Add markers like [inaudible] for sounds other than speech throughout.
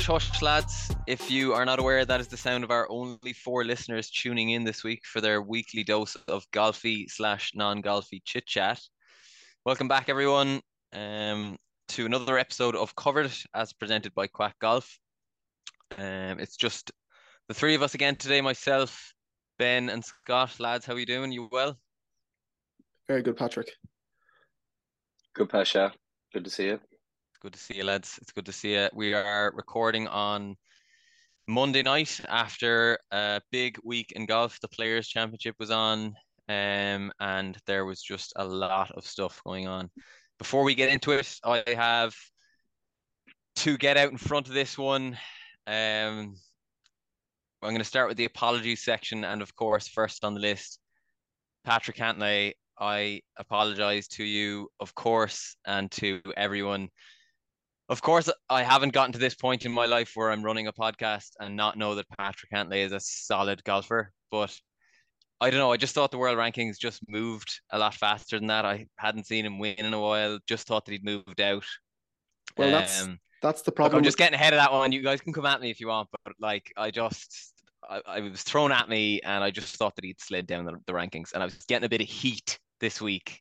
Okay, hush hush, lads. If you are not aware, that is the sound of our only four listeners tuning in this week for their weekly dose of golfy slash non golfy chit chat. Welcome back, everyone, um, to another episode of Covered as presented by Kwack Golf. Um, it's just the three of us again today myself, Ben, and Scott. Lads, how are you doing? You well? Very good, Patrick. Good, Pasha. Good to see you. Good to see you, lads. It's good to see you. We are recording on Monday night after a big week in golf. The Players Championship was on, um, and there was just a lot of stuff going on. Before we get into it, I have to get out in front of this one. Um, I'm going to start with the apologies section, and of course, first on the list, Patrick Cantlay. I apologize to you, of course, and to everyone of course, I haven't gotten to this point in my life where I'm running a podcast and not know that Patrick Cantlay is a solid golfer. But I don't know. I just thought the world rankings just moved a lot faster than that. I hadn't seen him win in a while. Just thought that he'd moved out. Well, that's um, that's the problem. Look, I'm just getting ahead of that one. You guys can come at me if you want, but like I just I, I was thrown at me, and I just thought that he'd slid down the, the rankings, and I was getting a bit of heat this week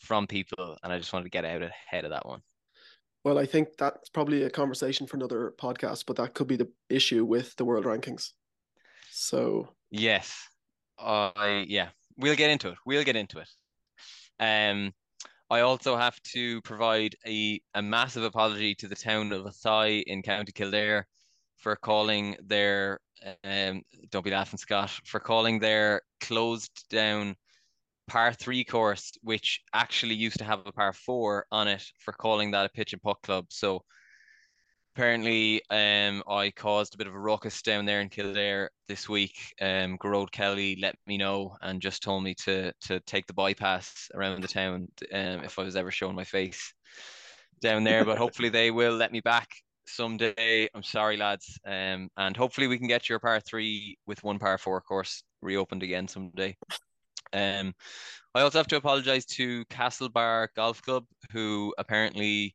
from people, and I just wanted to get out ahead of that one. Well, I think that's probably a conversation for another podcast, but that could be the issue with the world rankings. So yes, I uh, yeah, we'll get into it. We'll get into it. Um, I also have to provide a, a massive apology to the town of Athy in County Kildare for calling their um don't be laughing Scott for calling their closed down par three course, which actually used to have a par four on it for calling that a pitch and putt club. So apparently um I caused a bit of a ruckus down there in Kildare this week. Um Gearóid Kelly let me know and just told me to to take the bypass around the town um if I was ever showing my face down there. But [laughs] hopefully they will let me back someday. I'm sorry, lads. Um and hopefully we can get your par three with one par four course reopened again someday. Um, I also have to apologize to Castlebar Golf Club, who apparently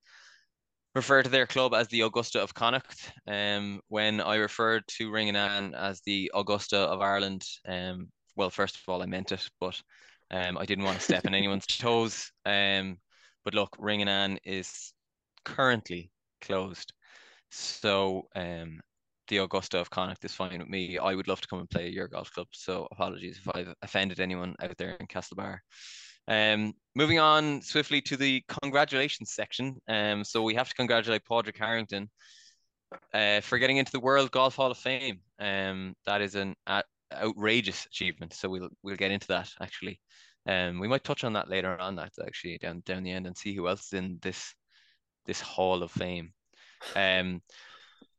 refer to their club as the Augusta of Connacht. Um, when I referred to Ringanan as the Augusta of Ireland, um, well, first of all, I meant it, but um, I didn't want to step on anyone's [laughs] toes. Um, but look, Ringanan is currently closed. So um, the Augusta of Connacht is fine with me. I would love to come and play your golf club. So apologies if I've offended anyone out there in Castlebar. Um, moving on swiftly to the congratulations section. Um, so we have to congratulate Padraig Harrington uh, for getting into the World Golf Hall of Fame. Um, that is an outrageous achievement. So we'll we'll get into that actually. Um, we might touch on that later on. That's actually down down the end and see who else is in this this Hall of Fame. Um,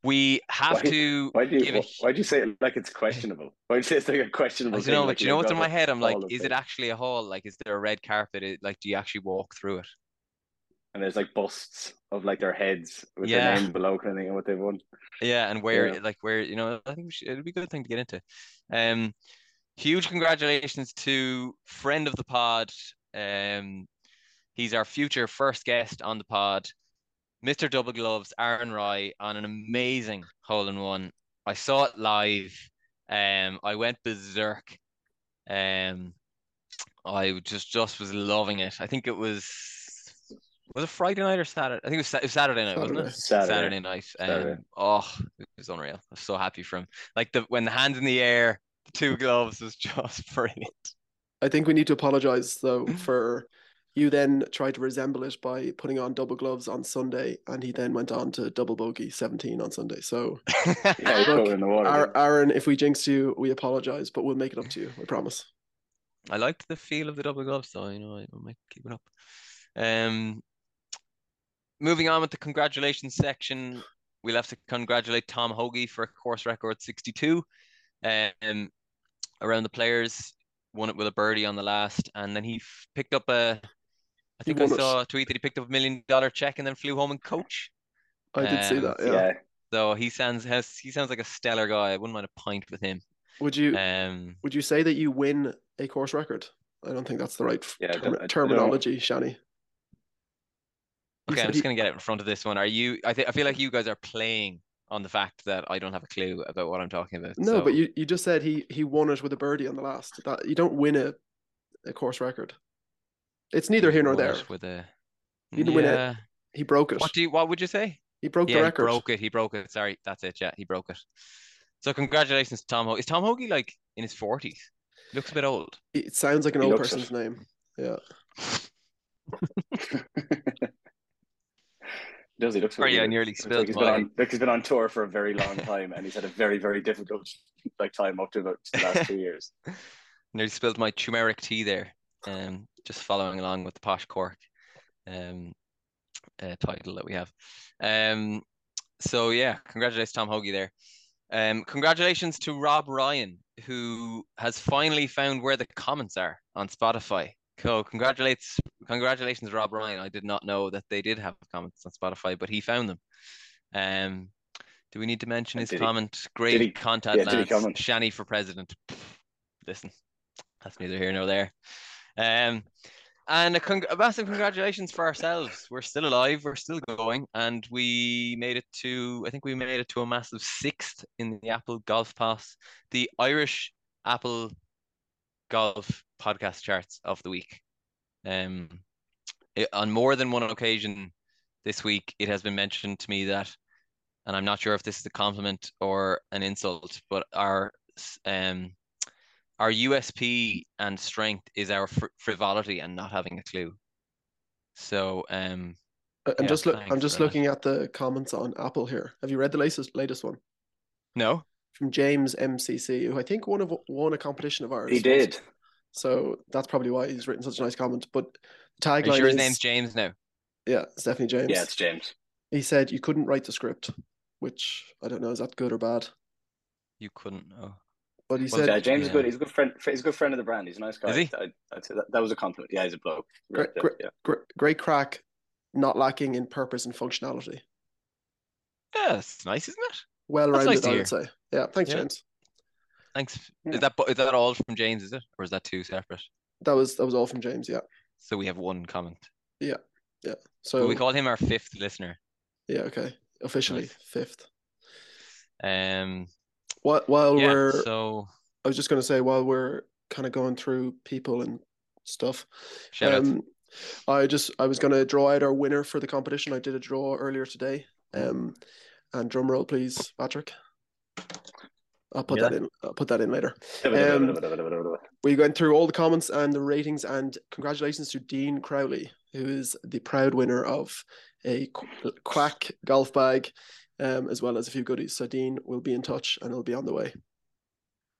we have why, to. Why do you? Why do you say it like it's questionable? Why do you say it's like a questionable? I don't know, like but you know what's in my head? I'm like, is it actually a hall? Like, is there a red carpet? Like, do you actually walk through it? And there's like busts of like their heads with yeah. their name below, kind of thing, and what they've won. Yeah, and where, yeah. like, where you know, I think should, it'd be a good thing to get into. Um, huge congratulations to friend of the pod. Um, he's our future first guest on the pod. Mr. Double Gloves, Aaron Rai on an amazing hole in one. I saw it live. Um, I went berserk. Um, I just just was loving it. I think it was was it Friday night or Saturday? I think it was, it was Saturday night, wasn't it? Saturday, Saturday night. Um, Saturday. Oh, it was unreal. I was so happy for him. Like the when the hands in the air, the two gloves was [laughs] just brilliant. I think we need to apologize though [clears throat] for you then tried to resemble it by putting on double gloves on Sunday, and he then went on to double bogey 17 on Sunday. So, [laughs] yeah, look, in the water, Aaron, if we jinxed you, we apologize, but we'll make it up to you. I promise. I liked the feel of the double gloves, so you know I might keep it up. Um, moving on with the congratulations section, we'll have to congratulate Tom Hoge for a course record 62. Um, around the players, won it with a birdie on the last, and then he f- picked up a I think I saw a tweet that he picked up a million dollar check and then flew home and coach. I did um, see that. Yeah. yeah. So he sounds has he sounds like a stellar guy. I wouldn't mind a pint with him. Would you? Um. Would you say that you win a course record? I don't think that's the right yeah, term- terminology, Shani. Okay, I'm just gonna get it in front of this one. Are you? I think I feel like you guys are playing on the fact that I don't have a clue about what I'm talking about. No, so- but you, you just said he he won it with a birdie on the last. That you don't win a, a course record. It's neither here nor there. With a He didn't win it. yeah. He broke it. What do you? What would you say? He broke yeah, the record. he broke it. He broke it. Sorry, that's it. Yeah, he broke it. So congratulations to Tom Hoge. Is Tom Hoge like in his forties? Looks a bit old. It sounds like an He old person's it. name. Yeah. [laughs] Does he looks Sorry, really I nearly Looks spilled like he's been on like he's been on tour for a very long time and he's had a very, very difficult like time up to about the last two [laughs] years. Nearly spilled my turmeric tea there. Um, just following along with the posh cork, um, uh, title that we have. Um, so yeah, congratulations Tom Hoge there. Um, congratulations to Rob Ryan who has finally found where the comments are on Spotify. So congratulates, congratulations Rob Ryan. I did not know that they did have comments on Spotify, but he found them. Um, do we need to mention his did he- comment? Great he- content, yeah, did he lads. comment? Shanny for president. Listen, that's neither here nor there. Um, and a, con- a massive congratulations for ourselves. We're still alive. We're still going, and we made it to. I think we made it to a massive sixth in the Apple Golf Pass, the Irish Apple Golf podcast charts of the week. Um, it- on more than one occasion this week, it has been mentioned to me that, and I'm not sure if this is a compliment or an insult, but our um our USP and strength is our fr- frivolity and not having a clue. So um I- I'm Yeah, just look. I'm just for that. looking at the comments on Apple here. Have you read the latest latest one no, from James MCC, who I think won a won a competition of ours? He did. So that's probably why he's written such a nice comment. But the are you tagline sure his is, name's James now? yeah, it's definitely James. Yeah, it's James. He said you couldn't write the script, which I don't know is that good or bad. You couldn't know. But he Well, said Yeah, James is good. He's a good friend. He's a good friend of the brand. He's a nice guy. Is he? I, I'd say that, that was a compliment. Yeah, he's a bloke. Great- Yeah, great- yeah. Great crack, not lacking in purpose and functionality. Yeah, that's nice, isn't it? Well That's nice rounded, I would say. Yeah, thanks, Yeah. James. Thanks. Yeah. Is that is that all from James? Is it, or is that two separate? That was that was all from James. Yeah, So we have one comment. Yeah, yeah. So Will we call him our fifth listener? yeah, okay, officially Nice. fifth. Um, While while yeah. we're, So I was just going to say while we're kind of going through people and stuff. shout out. Um, I just I was going to draw out our winner for the competition. I did a draw earlier today. Um, and drum roll, please, Patrick. I'll put Yeah. that in. I'll put that in later. Um, [laughs] We went through all the comments and the ratings, and congratulations to Dean Crowley, who is the proud winner of a Kwack golf bag, um, as well as a few goodies. So Dean will be in touch and it'll be on the way.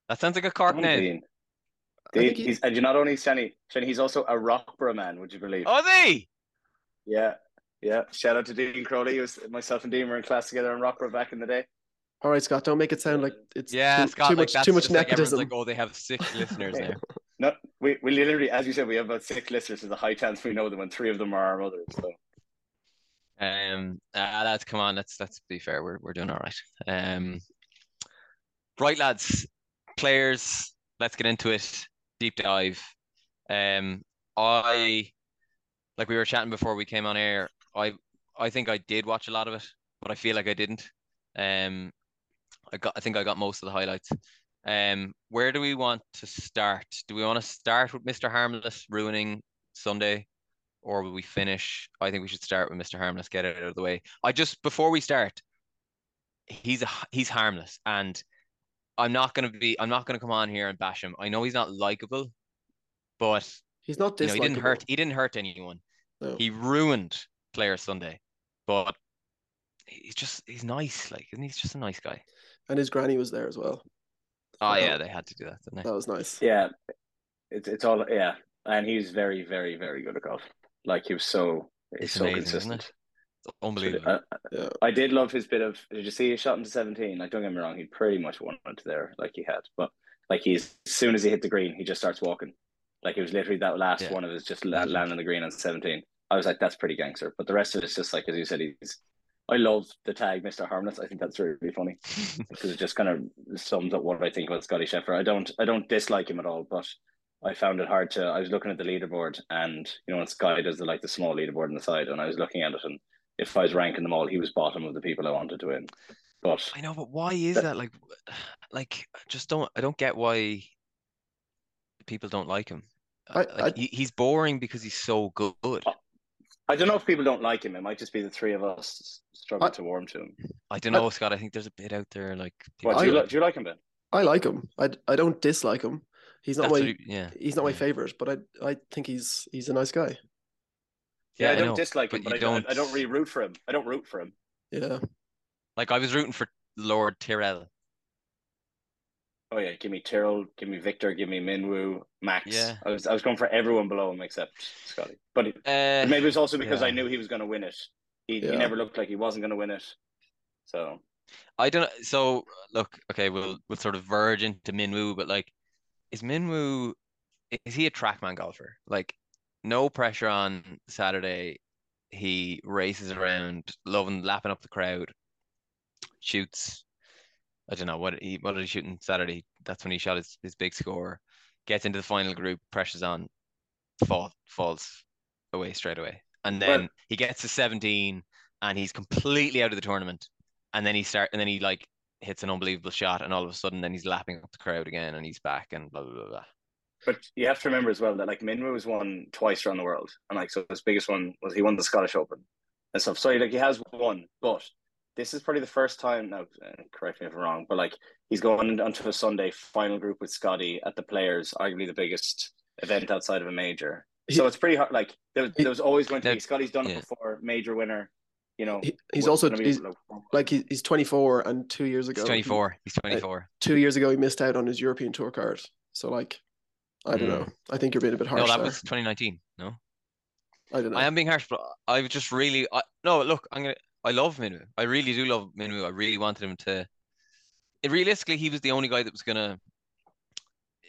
That sounds like a Cork name. Dean. Dean, he- he's, and you're not only Shani, Shani, he's also a Rockborough man. Would you believe? Are they. Yeah, yeah. Shout out to Dean Crowley. He was myself and Dean were in class together in Rockborough back in the day. All right, Scott, don't make it sound like it's Yeah, too, Scott. too like, much that's too much just like like, oh, they have six listeners now. [laughs] No, we we literally, as you said, we have about six listeners. There's a high chance we know them, and three of them are our mothers. So Um, ah, that's come on. Let's let's be fair. We're we're doing all right. Um, right, lads, players. Let's get into it. Deep dive. Um, I like we were chatting before we came on air. I I think I did watch a lot of it, but I feel like I didn't. Um, I got I think I got most of the highlights. Um, where do we want to start? Do we want to start with Mr. Harmless ruining Sunday? Or will we finish? I think we should start with Mr. Harmless, get it out of the way. I just before we start, he's a he's harmless, and I'm not gonna be I'm not gonna come on here and bash him. I know he's not likable, but He's not you know he didn't hurt he didn't hurt anyone. No. He ruined Player Sunday, but he's just he's nice, like isn't he? he's just a nice guy. and his granny was there as well. Oh Wow. yeah, they had to do that, didn't they? That was nice. yeah, it's it's all yeah, and he's very very very good at golf. Like he was so he's It's so amazing, isn't consistent. It's unbelievable. I, Yeah. I did love his bit of. Did you see he shot into seventeen? Like, don't get me wrong, he pretty much won it there, like he had. But like he's as soon as he hit the green, he just starts walking. Like it was literally that last Yeah. one of his just la- Legend. landing the green on seventeen. I was like, that's pretty gangster. But the rest of it's just like as you said, he's. I love the tag, Mister Harmless. I think that's really, really funny [laughs] because it just kind of sums up what I think about Scotty Scheffler. I don't, I don't dislike him at all, but I found it hard to. I was looking at the leaderboard, and you know, when Sky does the like the small leaderboard on the side, and I was looking at it, and if I was ranking them all, he was bottom of the people I wanted to win. But I know, but why is That- that? Like, [sighs] like, just don't. I don't get why people don't like him. I- uh, Like, I- he's boring because he's so good. I don't know if people don't like him. It might just be the three of us struggling I- to warm to him. I don't know, Scott. I think there's a bit out there like. What, do, you, I- li- like- do you like him, Ben? I like him. I, I don't dislike him. He's not that's my what yeah, he's not my yeah. favorite, but I I think he's he's a nice guy. Yeah, I don't know, dislike him, but but, I, don't- I, I don't really root for him. I don't root for him. Yeah. Like I was rooting for Lord Tyrell. Oh yeah, give me Tyrrell, give me Victor, give me Minwoo, Max. Yeah. I was I was going for everyone below him except Scotty. But it- Uh, maybe it's also because I knew he was going to win it. He, Yeah. he never looked like he wasn't going to win it. So I don't. So look, okay, we'll we'll sort of verge into Minwoo, but like, is Minwoo is he a trackman golfer? Like, no pressure on Saturday. He races around, loving lapping up the crowd, shoots. I don't know what he what did he shoot on Saturday? That's when he shot his, his big score. Gets into the final group, pressures on, fall falls away straight away, and then Well- he gets to seventeen, and he's completely out of the tournament and then he start and then he like hits an unbelievable shot and all of a sudden then he's lapping up the crowd again and he's back and blah blah blah. blah. But you have to remember as well that like Minwoo has won twice around the world, and like so his biggest one was he won the Scottish Open and stuff. So like he has won, but this is probably the first time. Now, uh, correct me if I'm wrong, but like he's going onto a Sunday final group with Scotty at the Players, arguably the biggest event outside of a major. So it's pretty hard. Like there, He- there was always going to be Scotty's done yeah. it before, major winner. You know, He, he's what's also he's, like- like he, he's 24 and 2 years ago He's he- 24. He's 24. 2 years ago he missed out on his European tour card. So like I don't Mm. know. I think you're being a bit harsh No, that there. was 2019. No, I don't know. I am being harsh, but I was just really I, no. Look, I'm gonna. I love Minwoo. I really do love Minwoo. I really wanted him to. It realistically, he was the only guy that was gonna.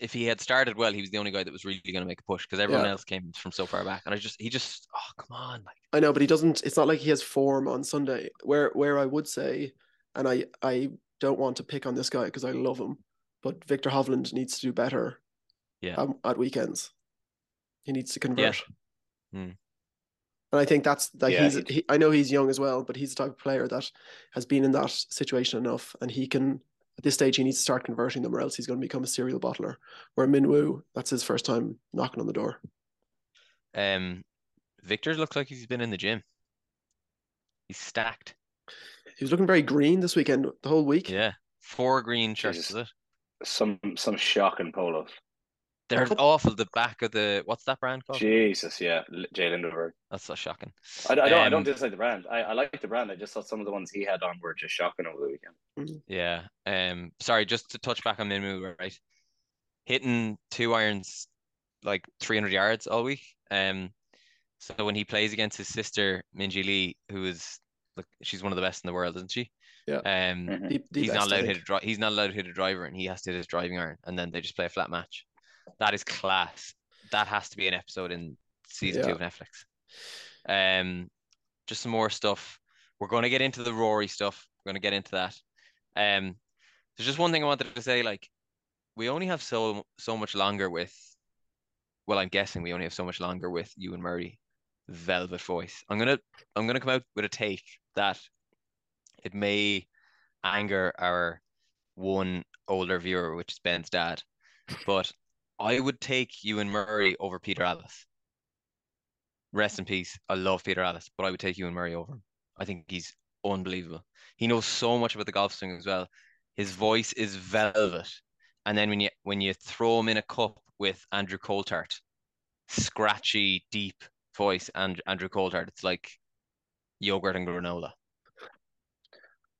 If he had started well, he was the only guy that was really gonna make a push because everyone Yeah. else came from so far back, and I just he just oh come on like I know, but he doesn't. It's not like he has form on Sunday. Where where I would say, and I I don't want to pick on this guy because I love him, but Victor Hovland needs to do better. Yeah. um, at weekends, he needs to convert. Hmm. And I think that's like Yeah, he's. he- He, I know he's young as well, but he's the type of player that has been in that situation enough, and he can. At this stage, he needs to start converting them, or else he's going to become a serial bottler. Where Minwoo, that's his first time knocking on the door. um, Victor looks like he's been in the gym. He's stacked. He was looking very green this weekend, the whole week. Yeah, four green shirts. Jesus. Is it? some some shocking polos. They're couple- awful. The back of the what's that brand called? Jesus, yeah, J. Lindeberg. That's so shocking. I, I don't. I don't Um, dislike the brand. I, I like the brand. I just thought some of the ones he had on were just shocking over the weekend. Yeah. Um. Sorry, just to touch back on Minwoo, right? Hitting two irons like 300 yards all week. Um. So when he plays against his sister Minji Lee, who is like she's one of the best in the world, isn't she? Yeah. Um. Mhm. The, the he's best, not allowed to hit a dri- he's not allowed to hit a driver and he has to hit his driving iron and then they just play a flat match. That is class. That has to be an episode in season two of Netflix. Um just some more stuff. We're going to get into the Rory stuff. We're going to get into that. Um there's just one thing I wanted to say like we only have so so much longer with well I'm guessing we only have so much longer with Ewen Murray velvet voice. I'm to I'm to come out with a take that it may anger our one older viewer, which is Ben's dad. But I would take Ewen Murray over Peter Alliss. Rest in peace. I love Peter Alliss, but I would take Ewen Murray over him. I think he's unbelievable. He knows so much about the golf swing as well. His voice is velvet. And then when you when you throw him in a cup with Andrew Coltart, scratchy, deep voice and Andrew Coltart, it's like yogurt and granola.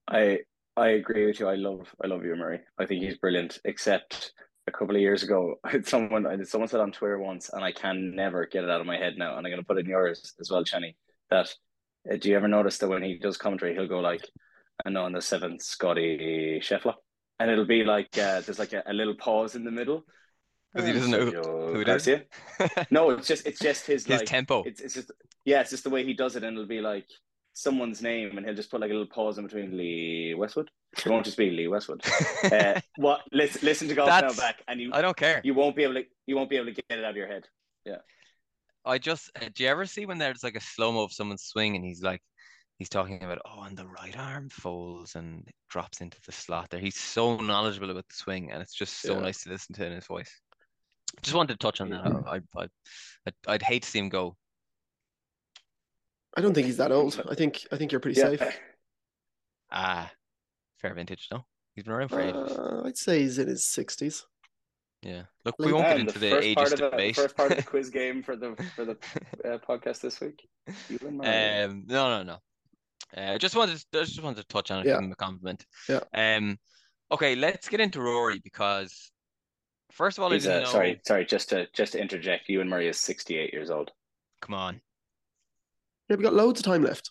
I I agree with you. I love I love Ewen Murray. I think he's brilliant. Except a couple of years ago, [laughs] someone someone said on Twitter once, and I can never get it out of my head now. And I'm going to put it in yours as well, Chenny. That uh, do you ever notice that when he does commentary, he'll go like, "I know on the seventh, Scotty Scheffler," and it'll be like uh, there's like a, a little pause in the middle. 'Cause he doesn't know Sergio who it is. [laughs] No, it's just it's just his, His like tempo. it's it's just yeah, it's just the way he does it, and it'll be like someone's name, and he'll just put like a little pause in between Lee Westwood. It won't just be Lee Westwood. [laughs] Uh, what? Listen, listen to golf now back, and you I don't care. you won't be able to you won't be able to get it out of your head. Yeah. I just uh, do you ever see when there's like a slow mo of someone's swing and he's like he's talking about oh, and the right arm folds and drops into the slot there. He's so knowledgeable about the swing, and it's just so Yeah. nice to listen to in his voice. Just wanted to touch on that. I, I, I'd, I'd hate to see him go. I don't think he's that old. I think I think you're pretty Yeah. safe. [laughs] Ah, fair vintage, no? He's been around for ages. Uh, I'd say he's in his sixties. Yeah. Look, like we won't get into the, first part ageist of the, first part of the [laughs] quiz game for the for the uh, [laughs] podcast this week. Ewen Murray. Um, no, no, no. Uh, just wanted, to, just wanted to touch on it, Yeah. give him a compliment. Yeah. Um, okay, let's get into Rory because first of all, I He's, didn't uh, know. sorry, sorry. Just to just to interject, Ewen Murray is sixty eight years old. Come on. Yeah, we got loads of time left.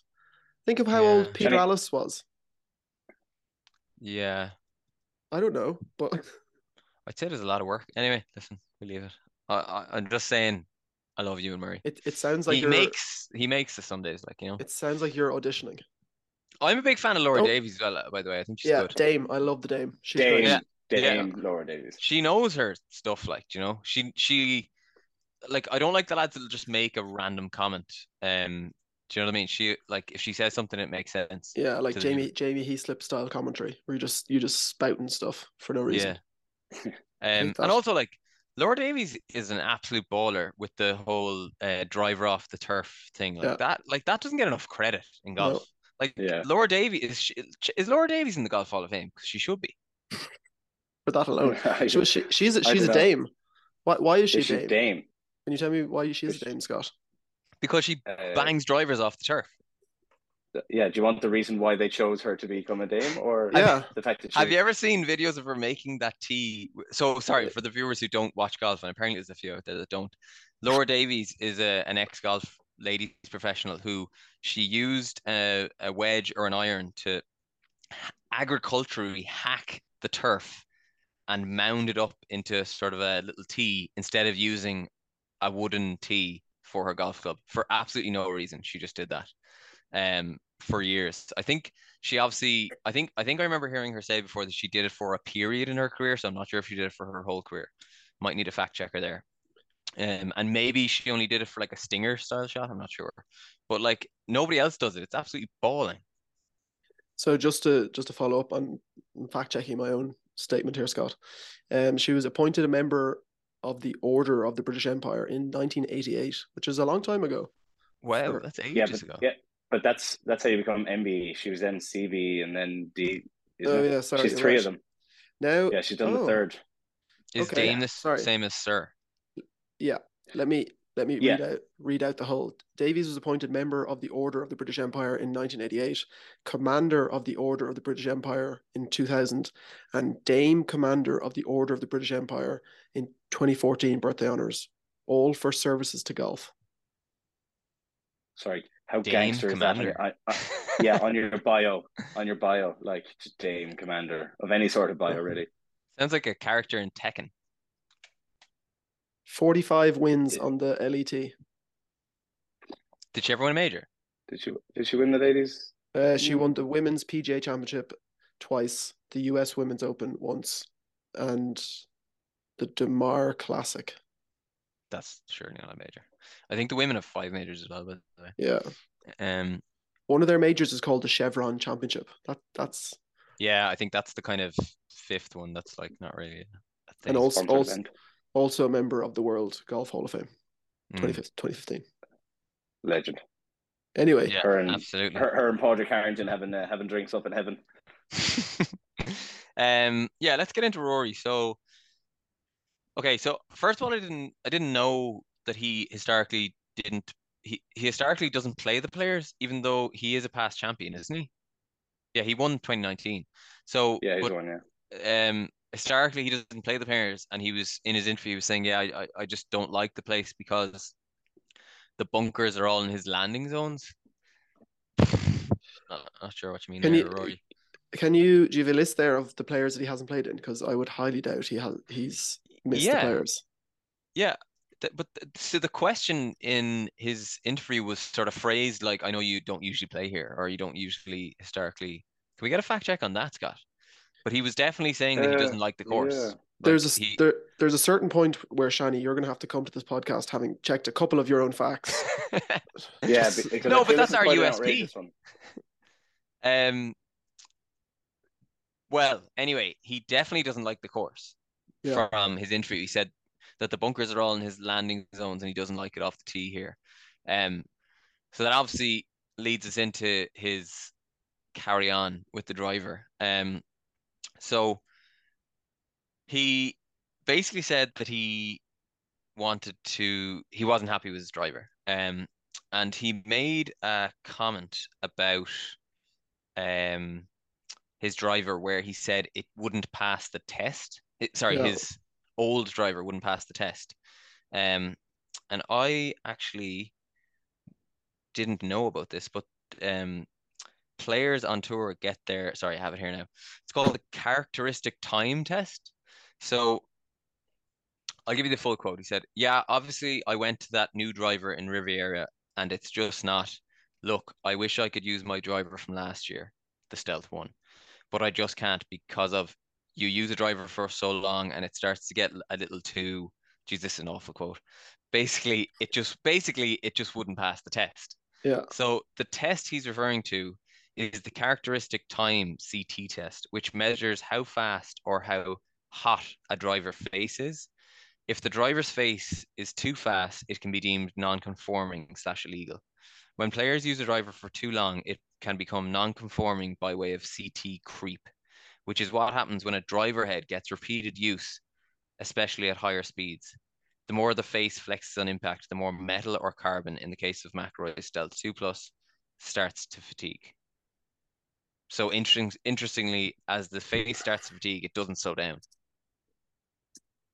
Think of how Yeah. old Peter Jenny- Alliss was. Yeah, I don't know, but [laughs] I'd say there's a lot of work. Anyway, listen, we leave it. I, I, I'm just saying, I love Ewen Murray. it, it sounds like he makes he makes the Sundays, like you know. it sounds like you're auditioning. I'm a big fan of Laura Oh. Davies as well. uh, By the way, I think she's yeah, good. Dame. I love the Dame. She's Dame, great. Yeah. Dame, Laura Davies. she knows her stuff like you know she she like i don't like the lads that'll just make a random comment um do you know what i mean she like if she says something it makes sense Yeah, like Jamie the Jamie Jamie Heaslip style commentary, where you just you just spouting stuff for no reason. yeah [laughs] um and also like Laura Davies is an absolute baller with the whole uh, driver off the turf thing like Yeah. that like that doesn't get enough credit in golf No. like Yeah. Laura Davies is she, is Laura Davies in the golf hall of fame because she should be For that alone, [laughs] I she, she, she's a, I she's a. Dame. Why why is she Is a she Dame? Dame? Can you tell me why she is Is a Dame, Scott? Because she Uh, bangs drivers off the turf Yeah. Do you want the reason why they chose her to become a Dame, or Yeah. the fact that she Have you ever seen videos of her making that tea? So sorry for the viewers who don't watch golf, and apparently there's a few out there that don't. Laura Davies is a, an ex golf ladies professional who she used a, a wedge or an iron to agriculturally hack the turf and mound it up into sort of a little tee instead of using a wooden tee for her golf club for absolutely no reason. She just did that um for years. I think she obviously I think I think I remember hearing her say before that she did it for a period in her career, so I'm not sure if she did it for her whole career. Might need a fact checker there. Um, and maybe she only did it for like a stinger style shot. I'm not sure, but like nobody else does it. It's absolutely balling. So just to just to follow up on fact checking my own statement here, Scott. Um, she was appointed a member of the Order of the British Empire in 1988, which is a long time ago. Wow, Sure. that's Yeah, ages but, ago. yeah, but that's that's how you become MB. She was then CB and then D. isn't Oh it? yeah, sorry. she's three right. of them. Now, Yeah, she's done Oh. the third. Is okay, Dame the sorry. same as Sir? yeah, let me let me Yeah. read out read out the whole. Davies was appointed member of the Order of the British Empire in 1988, Commander of the Order of the British Empire in 2000, and Dame Commander of the Order of the British Empire in 2014 birthday honors, all for services to golf. Sorry, how Dame gangster is that? on Commander. your- I- I- yeah, on your bio, on your bio, like just Dame Commander of any sort of bio, really. [laughs] Sounds like a character in Tekken. 45 wins Yeah. on the LET. Did she ever win a major? Did she? Did she win the ladies? Uh, she Mm. won the Women's PGA Championship twice, the US Women's Open once, and the du Maurier Classic. That's surely not a major. I think the women have five majors as well, by the way. Yeah. Um, One of their majors is called the Chevron Championship. That that's yeah, I think that's the kind of fifth one that's like not really a thing. and also also, event. also a member of the World Golf Hall of Fame, Mm, 2015 2015. Legend. Anyway, yeah, her and- absolutely. Her, her and Padraig Harrington having uh, having drinks up in heaven. [laughs] um, yeah, let's get into Rory. So, okay, so first of all, I didn't I didn't know that he historically didn't he, he historically doesn't play the players, even though he is a past champion, isn't he? Yeah, he won 2019. So, Yeah, he's but, one. Yeah. um, historically he doesn't play the players, and he was in his interview he was saying, yeah, I, I, I just don't like the place because the bunkers are all in his landing zones. Not, not sure what you mean Can there, you- Rory. can you do you have a list there of the players that he hasn't played in? Because I would highly doubt he has he's missed the Yeah. players. Yeah, but so the question in his interview was sort of phrased like, "I know you don't usually play here, or you don't usually historically." Can we get a fact check on that, Scott? But he was definitely saying that he Uh, doesn't like the course. Yeah. there's a he- there, there's a certain point where Shani, you're going to have to come to this podcast having checked a couple of your own facts. [laughs] [laughs] Yeah, Just- No, but that's our USP. [laughs] Um. Well, anyway, he definitely doesn't like the course. Yeah. From his interview, he said that the bunkers are all in his landing zones, and he doesn't like it off the tee here. Um. So that obviously leads us into his carry on with the driver. Um. So he basically said that he wanted to. He wasn't happy with his driver. Um. And he made a comment about um his driver where he said it wouldn't pass the test. Sorry, Yeah. his old driver wouldn't pass the test. Um, and I actually didn't know about this, but um, players on tour get their sorry, I have it here now. It's called the characteristic time test. So I'll give you the full quote. He said, Yeah, obviously I went to that new driver in Riviera and it's just not look, I wish I could use my driver from last year, the stealth one. But I just can't because of you use a driver for so long and it starts to get a little too geez, this is an awful quote. Basically, it just basically it just wouldn't pass the test. Yeah. So the test he's referring to is the characteristic time CT test, which measures how fast or how hot a driver face is. If the driver's face is too fast, it can be deemed non-conforming slash illegal. When players use a driver for too long, it can become non-conforming by way of CT creep, which is what happens when a driver head gets repeated use, especially at higher speeds. The more the face flexes on impact, the more metal or carbon, in the case of McIlroy's Stealth 2 Plus, starts to fatigue. So interesting, interestingly, as the face starts to fatigue, it doesn't slow down.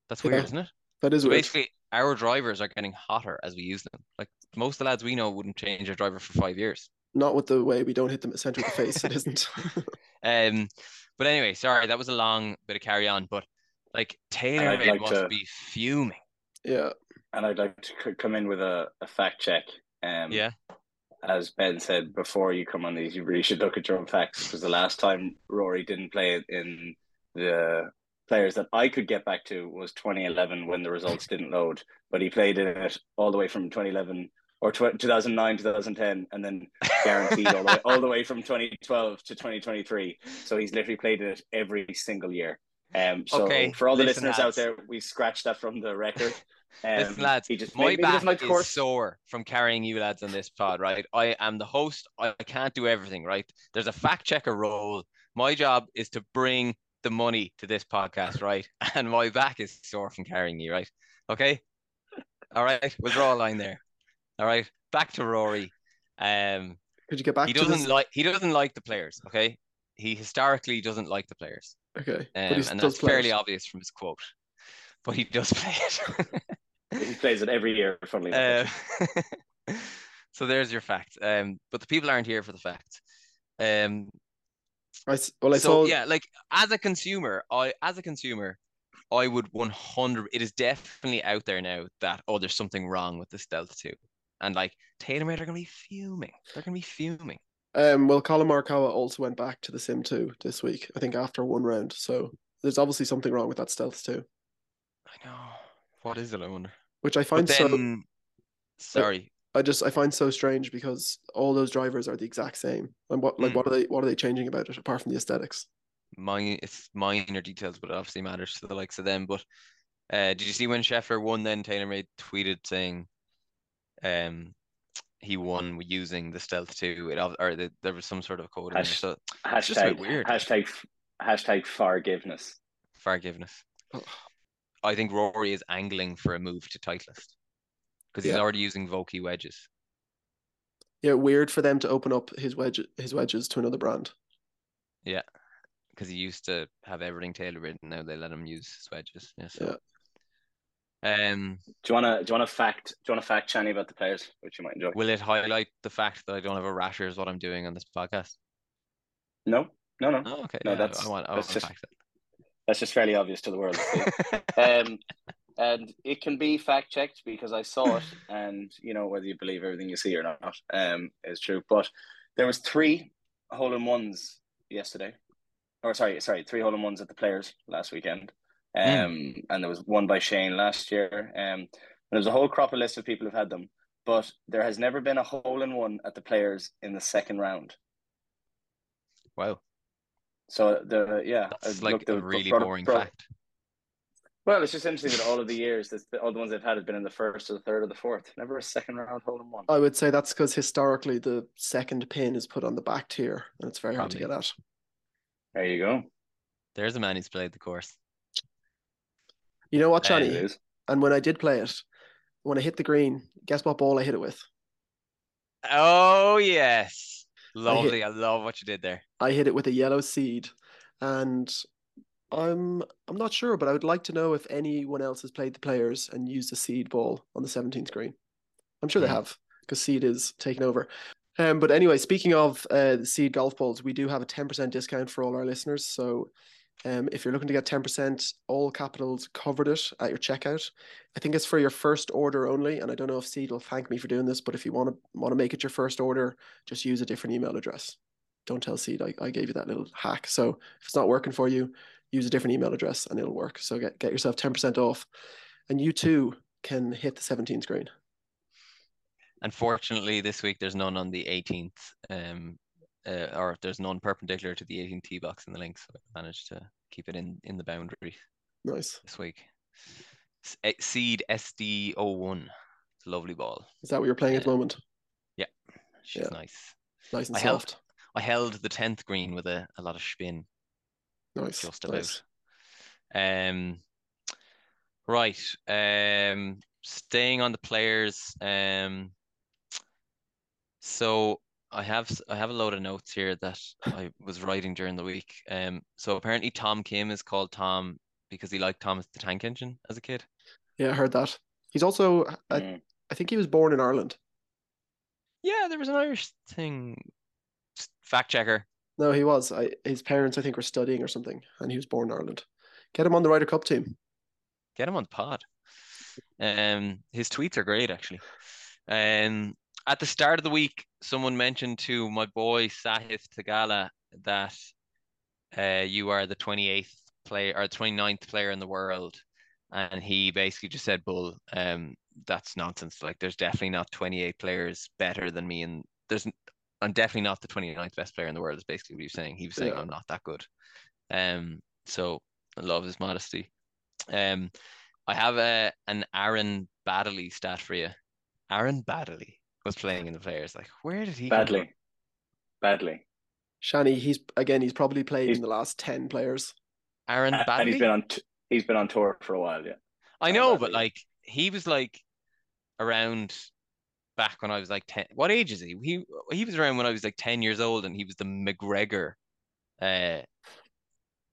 That's weird, Yeah. isn't it? That is So weird. basically, our drivers are getting hotter as we use them. Like most of the lads we know wouldn't change their driver for five years. Not with the way we don't hit them at the center of the face. It isn't. [laughs] Um, but anyway, sorry, that was a long bit of carry on. But like Taylor I'd like must to- be fuming. yeah. And I'd like to come in with a, a fact check. Um, Yeah. As Ben said before, you come on these, you really should look at your own facts because the last time Rory didn't play it in the players that I could get back to was 2011 when the results didn't load, but he played in it all the way from 2011 or tw- 2009, 2010, and then guaranteed all, the way, [laughs] all the way from 2012 to 2023. So he's literally played it every single year. Um, so Okay, for all the listen, listeners out there, we scratched that from the record. [laughs] Um, Listen, lads, he just my back the is sore from carrying you lads on this pod, right? I am the host. I can't do everything, right? There's a fact checker role. My job is to bring the money to this podcast, right? [laughs] And my back is sore from carrying you, right? Okay. All right. We'll draw a line there. All right. Back to Rory. Um, Could you get back he doesn't this? like he doesn't like the players. Okay. He historically doesn't like the players, Okay. um, and that's play fairly it. obvious from his quote. But he does [laughs] play it. He plays it every year, funnily enough. Uh, [laughs] so there's your fact. Um, but the people aren't here for the fact. Um, I s- well, I so saw. yeah, like as a consumer, I as a consumer, I would 100. It is definitely out there now that oh, there's something wrong with the Stealth 2, and like TaylorMade are gonna be fuming. They're gonna be fuming. Um, well, Collin Morikawa also went back to the Sim 2 this week, I think after one round. So there's obviously something wrong with that Stealth 2. I know. What is it? I wonder. which I find so. sorry. I just I find so strange because all those drivers are the exact same. And what like Mm. what are they what are they changing about it apart from the aesthetics? Mine it's minor details, but it obviously matters to the likes of them. But uh, did you see when Scheffler won? Then TaylorMade tweeted saying, um, he won using the Stealth Two. It ob- or the, there was some sort of code in there. Hash- So It's just a bit Hashtag weird. hashtag hashtag forgiveness. forgiveness. I think Rory is angling for a move to Titleist because he's Yeah. already using Vokey wedges. Yeah, weird for them to open up his wedge his wedges to another brand. Yeah, because he used to have everything TaylorMade, and now they let him use his wedges. Yeah. So, um, Do you wanna do you wanna fact do you wanna fact Channy about the players, which you might enjoy? will it highlight the fact that I don't have a rasher is what I'm doing on this podcast? No, no, no. Oh, okay. No, yeah, that's- I want. I that's want just- fact That's just fairly obvious to the world. [laughs] um, and it can be fact checked because I saw it, and you know whether you believe everything you see or not um, is true. But there was three hole in ones yesterday, or sorry, sorry, three hole in ones at the Players last weekend. Um, mm. and there was one by Shane last year. Um, and there's a whole crop of list of people who've had them, but there has never been a hole in one at the players in the second round. Wow. So the yeah, that's like a really boring fact. Well, it's just interesting that all of the years, that all the ones they've had have been in the first or the third or the fourth. Never a second round hole in one. I would say that's because historically the second pin is put on the back tier, and it's very Probably. hard to get at. There you go. There's a man who's played the course. You know what, Johnny? and when I did play it, when I hit the green, guess what ball I hit it with? Oh yes, lovely. I, hit, I love what you did there. I hit it with a yellow seed, and I'm I'm not sure, but I would like to know if anyone else has played the players and used a seed ball on the 17th green. I'm sure they hmm. have because seed is taken over. Um, but anyway, speaking of uh, seed golf balls, we do have a 10% discount for all our listeners. So um, if you're looking to get 10%, all capitals covered it at your checkout. I think it's for your first order only. And I don't know if Seed will thank me for doing this, but if you want to want to make it your first order, just use a different email address. Don't tell Seed I, I gave you that little hack. So if it's not working for you, use a different email address and it'll work. So get, get yourself 10% off. And you too can hit the 17 screen. Unfortunately, this week there's none on the 18th, um, uh, or there's none perpendicular to the 18 tee box in the link, so I managed to keep it in in the boundary. Nice this week. Eh, seed SD01. It's a lovely ball. Is that what you're playing uh, at the moment? Yeah, she's yeah. nice. Nice and I soft. Held, I held the 10th green with a, a lot of spin. Nice. Just about. Nice. Um, right. Um, staying on the players. Um, so I have I have a load of notes here that I was writing during the week. Um, so apparently Tom Kim is called Tom because he liked Thomas the Tank Engine as a kid. Yeah, I heard that. He's also I, mm. I think he was born in Ireland. Yeah, there was an Irish thing. Fact checker. No, he was. I, his parents, I think, were studying or something, and he was born in Ireland. Get him on the Ryder Cup team. Get him on the pod. Um, his tweets are great, actually. Um, at the start of the week, someone mentioned to my boy Sahith Theegala that uh, you are the 28th player or 29th player in the world. And he basically just said, Bull, um, that's nonsense. Like, there's definitely not 28 players better than me. And there's, I'm definitely not the 29th best player in the world, is basically what he was saying. He was saying, yeah. I'm not that good. Um, so I love his modesty. Um, I have a, an Aaron Baddeley stat for you. Aaron Baddeley was playing in the players. Like, where did he badly, badly? Shani, he's again. He's probably played he's, in the last ten players. Aaron Baddeley. And he's been on. T- he's been on tour for a while. Yeah, I know, but like he was like around back when I was like ten. What age is he? He he was around when I was like ten years old, and he was the MacGregor uh,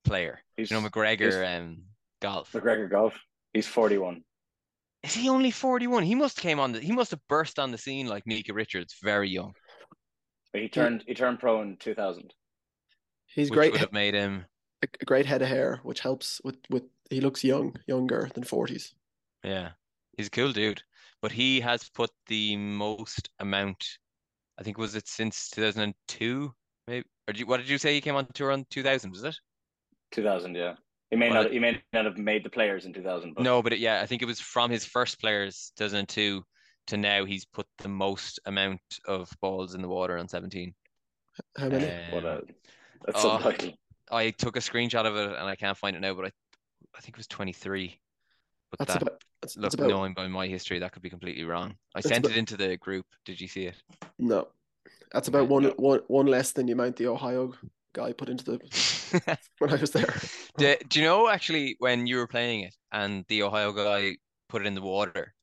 player. He's, you know MacGregor um golf. MacGregor golf. He's forty one. Is he only 41? He must came on the, he must have burst on the scene like Micah Richards, very young. He turned he turned pro in 2000. He's great. Would have made him a great head of hair, which helps with with he looks young, younger than 40s. Yeah. He's a cool dude. But he has put the most amount I think was it since 2002 maybe or did you, what did you say he came on tour on 2000 was it? 2000, yeah. He may well, not. He may not have made the players in 2000. But... No, but it, yeah, I think it was from his first players 2002 to now. He's put the most amount of balls in the water on 17. How many? Um, what a, that's oh, unlikely. I took a screenshot of it and I can't find it now, but I, I think it was 23. But that's that, about, that's, look, that's about, knowing by my history, that could be completely wrong. I sent about, it into the group. Did you see it? No, that's about one, one, one less than the amount the Ohio guy put into the [laughs] when I was there. Do, do you know actually when you were playing it and the Ohio guy put it in the water?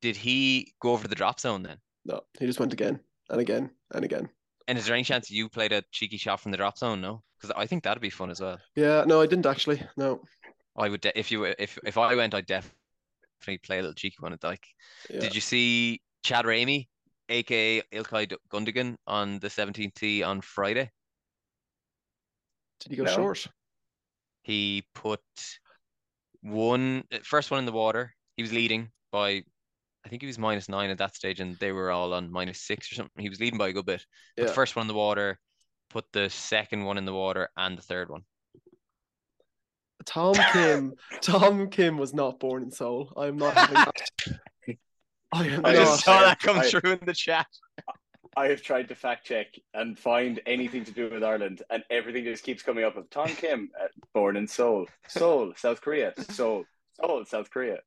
Did he go over to the drop zone then? No, he just went again and again and again. And is there any chance you played a cheeky shot from the drop zone? No, because I think that'd be fun as well. Yeah, no, I didn't actually. No, I would de- if you if if I went, I'd definitely play a little cheeky one. At like, yeah. did you see Chad Ramey, aka Ilkay Gundogan, on the 17th tee on Friday? Did he go no. short? He put one uh, first one in the water. He was leading by I think he was minus nine at that stage, and they were all on minus six or something. He was leading by a good bit. Yeah. the first one in the water, put the second one in the water, and the third one. Tom Kim. Tom Kim was not born in Seoul. I'm not having that. [laughs] I I I just saw that come I- through in the chat. I have tried to fact check and find anything to do with Ireland, and everything just keeps coming up of Tom Kim, uh, born in Seoul, Seoul, South Korea, Seoul, Seoul, South Korea.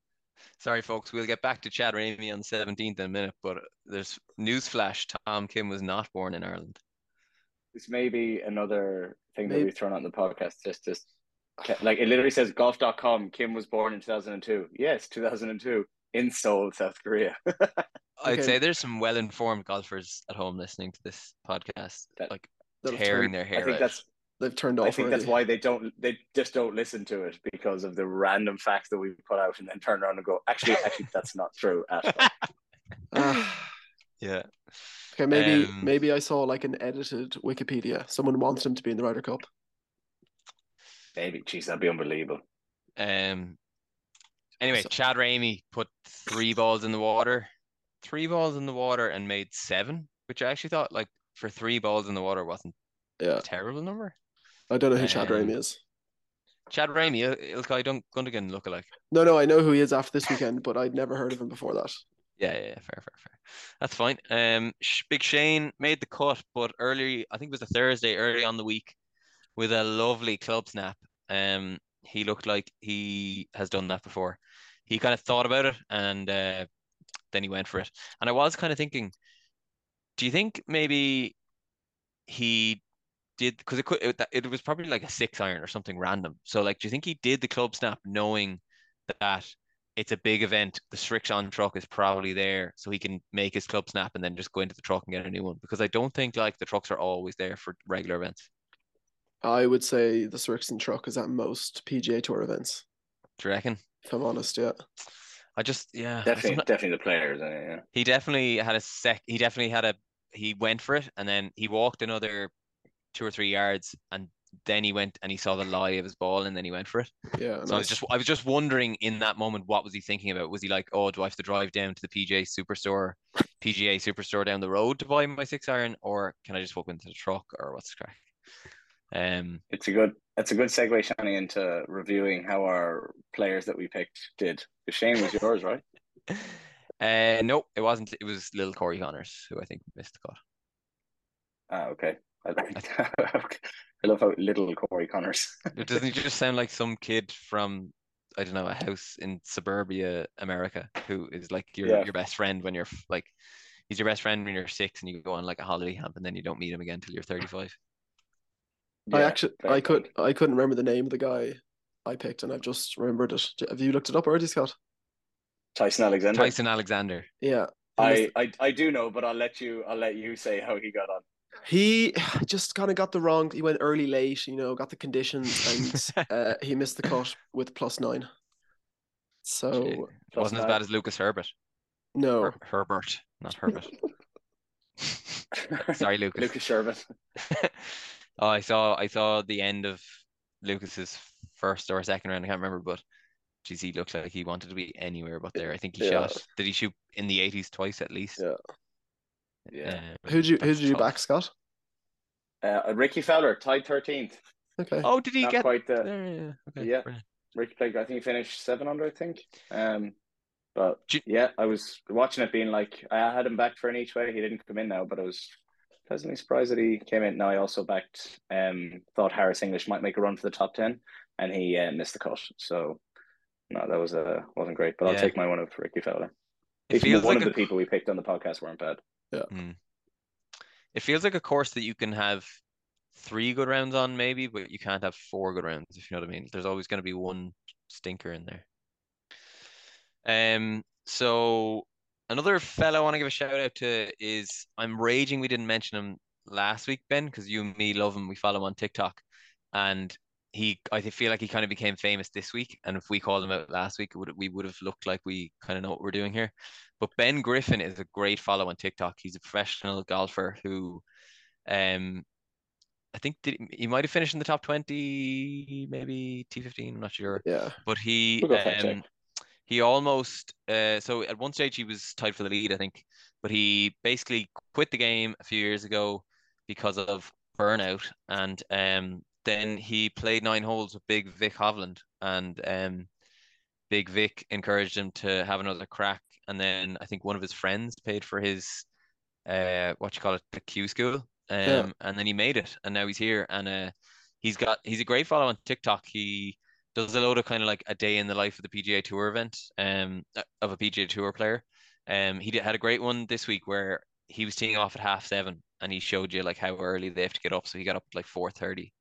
Sorry, folks. We'll get back to Chad Ramey on the 17th in a minute, but there's newsflash: Tom Kim was not born in Ireland. This may be another thing that we've thrown out in the podcast. Just, just like it literally says golf.com. Kim was born in 2002. Yes, 2002 in Seoul, South Korea. [laughs] I'd Okay. say there's some well-informed golfers at home listening to this podcast, That- like tearing turned, their hair. I think out. that's they've turned off. I off. think that's why they don't they just don't listen to it because of the random facts that we put out and then turn around and go actually actually [laughs] that's not true at all. [sighs] Ah, Yeah. okay, maybe Um, maybe I saw like an edited Wikipedia. Someone wants him to be in the Ryder Cup. Maybe, jeez, that'd be unbelievable. Um. Anyway, So- Chad Ramey put three balls in the water, three balls in the water, and made seven, which I actually thought like for three balls in the water wasn't Yeah, a terrible number. I don't know who Chad Um, Ramey is. Chad Ramey, Il- Ilkay Dun- Gundogan lookalike. No, no, I know who he is after this weekend, but I'd never heard of him before that. Yeah, yeah, fair, fair, fair. That's fine. Um, Big Shane made the cut, but early, I think it was the Thursday, early on the week, with a lovely club snap. Um, he looked like he has done that before. He kind of thought about it, and uh, then he went for it. And I was kind of thinking, do you think maybe he did because it could it, it was probably like a six iron or something random. So like, do you think he did the club snap knowing that it's a big event, the Srixon truck is probably there, so he can make his club snap and then just go into the truck and get a new one? Because I don't think like the trucks are always there for regular events. I would say the Srixon truck is at most PGA Tour events. Do you reckon? If I'm honest, yeah. I just yeah, Definitely, someti- definitely the players. Yeah. he definitely had a sec. He definitely had a. He went for it, and then he walked another two or three yards, and then he went and he saw the lie of his ball, and then he went for it. Yeah, So I was just I was just wondering in that moment what was he thinking about? Was he like, oh, do I have to drive down to the PGA Superstore, PGA Superstore down the road to buy my six iron, or can I just walk into the truck, or what's the crack? Um, It's a good it's a good segue, Shani, into reviewing how our players that we picked did. The Shane was yours, right? [laughs] uh, no, it wasn't. It was little Corey Conners who I think missed the cut. Ah, okay. I, [laughs] I love how little Corey Conners. Doesn't he just sound like some kid from I don't know a house in suburbia America who is like your Yeah. your best friend when you're like he's your best friend when you're six and you go on like a holiday camp and then you don't meet him again till you're 35. I actually I could. I couldn't remember the name of the guy I picked and I've just remembered it. Have you looked it up already, Scott? Tyson Alexander. Tyson Alexander. Yeah. I, I I do know, but I'll let you I'll let you say how he got on. He [sighs] just kind of got the wrong. He went early, late. You know, got the conditions, and [laughs] uh, he missed the cut with plus nine. So It Plus wasn't as bad as Lucas Herbert. no, Her- Herbert, not Herbert. [laughs] Sorry, Lucas. Lucas Sherman. [laughs] oh, I saw I saw the end of Lucas's first or second round. I can't remember, but geez, he looked like he wanted to be anywhere but there. I think he Yeah. shot. Did he shoot in the 80s twice at least? Yeah. Yeah. Um, who did you who did you tough. back, Scott? Uh, Rickie Fowler tied thirteenth. Okay. Oh, did he Not get quite the there? Yeah, okay, Yeah. Rickie played. I think he finished seven under. I think. Um, but Do yeah, I was watching it, being like, I had him back for an each way. He didn't come in now, but I was pleasantly surprised that he came in. Now I also backed. Um, thought Harris English might make a run for the top ten, and he uh, missed the cut. So no, that was uh, wasn't great. But I'll take my one of Rickie Fowler. It Even feels one like of a the people we picked on the podcast weren't bad. Yeah. It feels like a course that you can have three good rounds on, maybe, but you can't have four good rounds, if you know what I mean. There's always going to be one stinker in there. Um, so another fellow I want to give a shout out to is I'm raging we didn't mention him last week, Ben, because you and me love him. We follow him on TikTok, and he I feel like he kind of became famous this week. And if we called him out last week, would we would have looked like we kind of know what we're doing here. But Ben Griffin is a great follow on TikTok. He's a professional golfer who, um, I think did, he might have finished in the top twenty, maybe T fifteen. I'm not sure, Yeah. but he We'll um. He almost uh, so at one stage he was tied for the lead, I think, but he basically quit the game a few years ago because of burnout and um then he played nine holes with Big Vic Hovland, and um, Big Vic encouraged him to have another crack. And then I think one of his friends paid for his uh what you call it the Q school. Um, Yeah. and then he made it, and now he's here, and uh, he's got he's a great follow on TikTok. He does a load of kind of like a day in the life of the PGA Tour event, um, uh, of a PGA Tour player. Um, he did, had a great one this week where he was teeing off at half seven, and he showed you like how early they have to get up. So he got up like four thirty,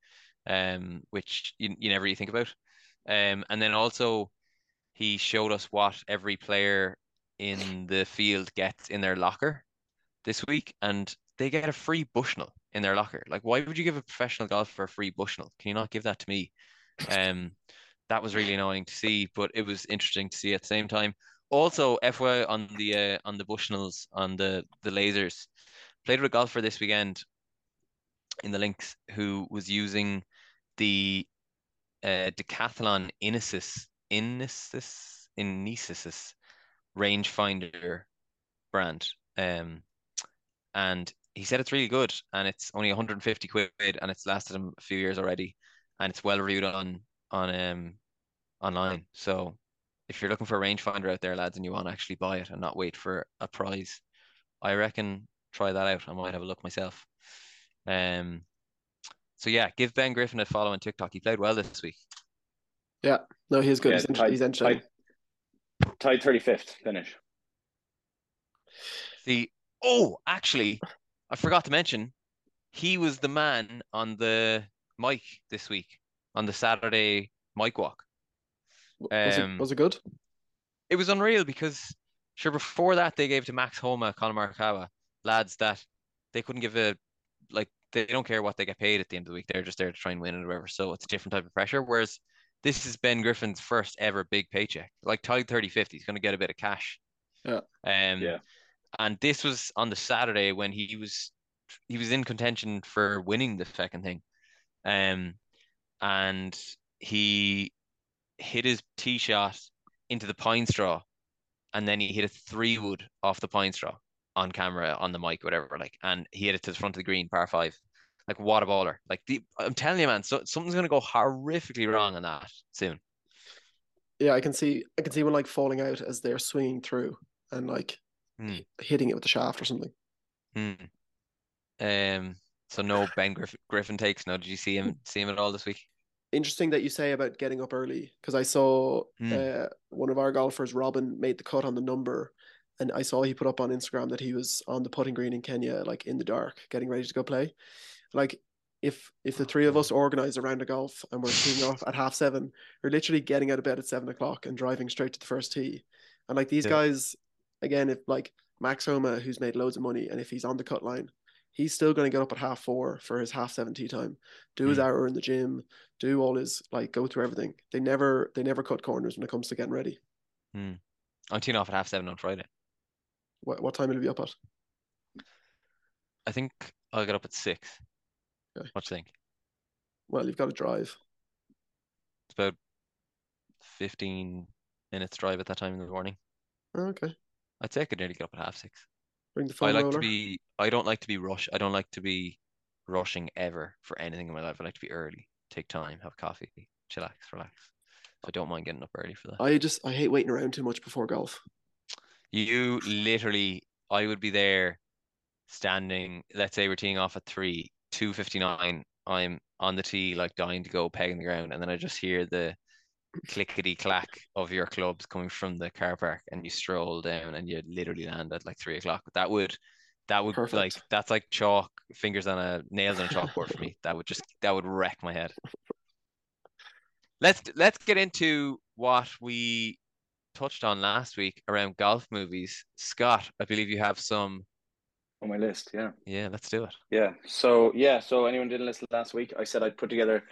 um, which you, you never really think about. Um, and then also he showed us what every player in the field gets in their locker this week, and they get a free Bushnell in their locker. Like, why would you give a professional golfer a free Bushnell? Can you not give that to me? Um, that was really annoying to see, but it was interesting to see at the same time. Also, FYI on the uh, on the Bushnells on the the lasers, played with a golfer this weekend in the links who was using the uh, Decathlon Inesis Inesis Inesis rangefinder brand. Um, and he said it's really good and it's only 150 quid and it's lasted him a few years already and it's well reviewed on on um online. So if you're looking for a rangefinder out there, lads, and you want to actually buy it and not wait for a prize, I reckon try that out. I might have a look myself. Um, so yeah, give Ben Griffin a follow on TikTok. He played well this week. Yeah, no, he's good. Yeah, he's, ent- tied- he's entertaining. Tied, tied 35th finish. The oh, actually, I forgot to mention, he was the man on the mic this week on the Saturday mic walk. Was, Um, it, was it good? It was unreal because sure before that they gave to Max Homa, Collin Morikawa, lads that they couldn't give a like they don't care what they get paid at the end of the week. They're just there to try and win it or whatever. So it's a different type of pressure. Whereas this is Ben Griffin's first ever big paycheck. Like tied 35th, he's gonna get a bit of cash. Yeah. Um Yeah. and this was on the Saturday when he was he was in contention for winning the second thing. Um and he hit his tee shot into the pine straw and then he hit a three wood off the pine straw on camera on the mic whatever like and he hit it to the front of the green par five like what a baller like the, i'm telling you man so, something's going to go horrifically wrong on that soon Yeah, I can see. I can see one like falling out as they're swinging through and like Hmm. hitting it with the shaft or something. Hmm. um so no ben griffin, griffin takes no did you see him see him at all this week Interesting that you say about getting up early because I saw Hmm. uh, one of our golfers, Robin, made the cut on the number, and I saw he put up on Instagram that he was on the putting green in Kenya, like in the dark, getting ready to go play. Like if if the three of us organize around a round of golf and we're teeing off at half seven, we're literally getting out of bed at seven o'clock and driving straight to the first tee. And like these Yeah. guys, again, if like Max Homa, who's made loads of money, and if he's on the cut line, he's still going to get up at half four for his half seven tee time, do his Mm. hour in the gym, do all his like go through everything. They never they never cut corners when it comes to getting ready. i'm teeing off at half seven on friday What what time will you be up at? i think i'll get up at six Okay. what do you think Well, you've got to drive. it's about 15 minutes drive at that time in the morning okay. i'd say i could nearly get up at half six Bring the I like roller. to be I don't like to be rush I don't like to be rushing ever for anything in my life. I like to be early, take time, have coffee, chillax, relax. So I don't mind getting up early for that. I just I hate waiting around too much before golf. You literally I would be there standing, let's say we're teeing off at three, two fifty nine, I'm on the tee like dying to go pegging the ground, and then I just hear the clickety clack of your clubs coming from the car park and you stroll down and you literally land at like three o'clock. That would that would Perfect. like that's like chalk fingers on a nails on a chalkboard for me. That would just that would wreck my head. Let's let's get into what we touched on last week around golf movies. Scott, I believe you have some. on my list. Yeah. Yeah, let's do it. Yeah. So yeah. So anyone didn't listen last week? I said I'd put together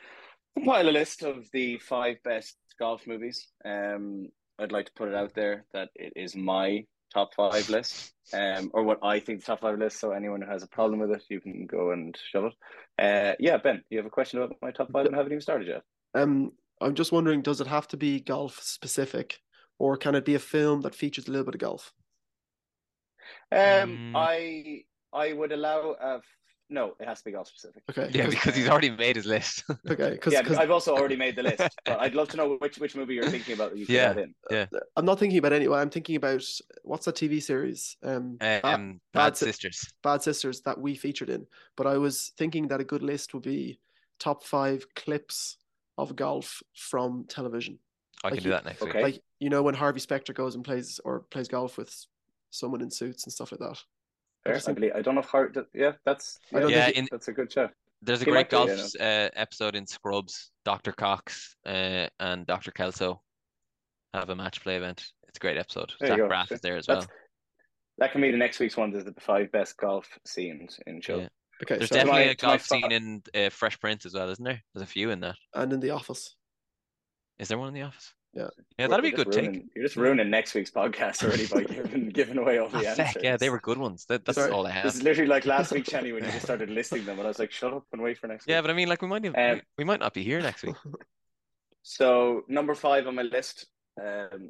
compile a list of the five best golf movies. Um, I'd like to put it out there that it is my top five list, um, or what I think the top five list. So anyone who has a problem with it, you can go and shove it. Uh, yeah, Ben, you have a question about my top five and haven't even started yet. Um, I'm just wondering, does it have to be golf specific, or can it be a film that features a little bit of golf? Um, Mm. I I would allow a no, it has to be golf specific. Okay. Yeah, because he's already made his list. [laughs] okay, because Yeah, cause... I've also already made the list, [laughs] but I'd love to know which which movie you're thinking about that you Yeah. put that. I'm not thinking about anyway. I'm thinking about what's that TV series? Um, Ba- Um, Bad Bad Si- Sisters. Bad Sisters that we featured in. But I was thinking that a good list would be top five clips of golf from television. I Like can do you- that next Okay. week. Like you know when Harvey Specter goes and plays or plays golf with someone in suits and stuff like that. I Fair, I think- believe I don't know if Hart. Yeah, that's I don't Yeah, in that's a good show. there's a He great might be, golf uh, episode in Scrubs. Dr. Cox uh, and Dr. Kelso have a match play event. It's a great episode. There Zach go. Braff is there as That's- well. That can be the next week's one. Is the five best golf scenes in show. Yeah. Okay, There's so definitely my- a golf scene in uh, Fresh Prince as well, isn't there? There's a few in that. and in the office. Is there one in the office? Yeah. Yeah, that'd be a good just take. You're just ruining next week's podcast already by [laughs] giving giving away all the answers. feck, yeah, they were good ones. That, that's Sorry. all I This have. is literally like last week, Shani, when you just started [laughs] listing them, and I was like, "Shut up and wait for next week. Yeah, week." but I mean, like we might have, Um, we, might not be here next week. [laughs] So number five on my list, um,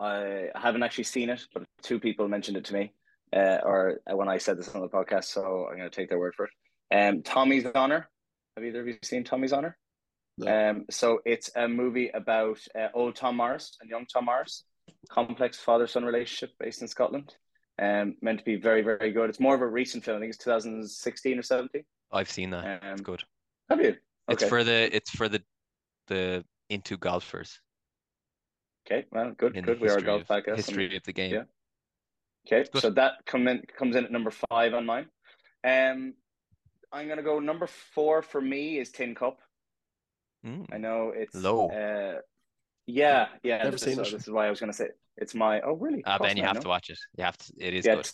I I haven't actually seen it, but two people mentioned it to me, uh, or when I said this on the podcast, so I'm going to take their word for it. Um, Tommy's Honor. Have either of you seen Tommy's Honor? No. Um, so it's a movie about uh, old Tom Morris and young Tom Morris, complex father-son relationship based in Scotland. Um, meant to be very, very good. It's more of a recent film. I think it's 2016 or 17. I've seen that. Um, It's good. Have you? It's for the it's for the the into golfers Okay, well, good, in good. We are a golf of, podcast. history of the game. yeah. Okay, so that come in comes in at number five on mine. Um, I'm gonna go number four for me is Tin Cup. Mm. I know it's Low. Uh, yeah, yeah. Never this, seen so it. this is why I was gonna say it's my. Oh, really? Ah, Of course Ben, you have no. to watch it. You have to. It is Yeah, good.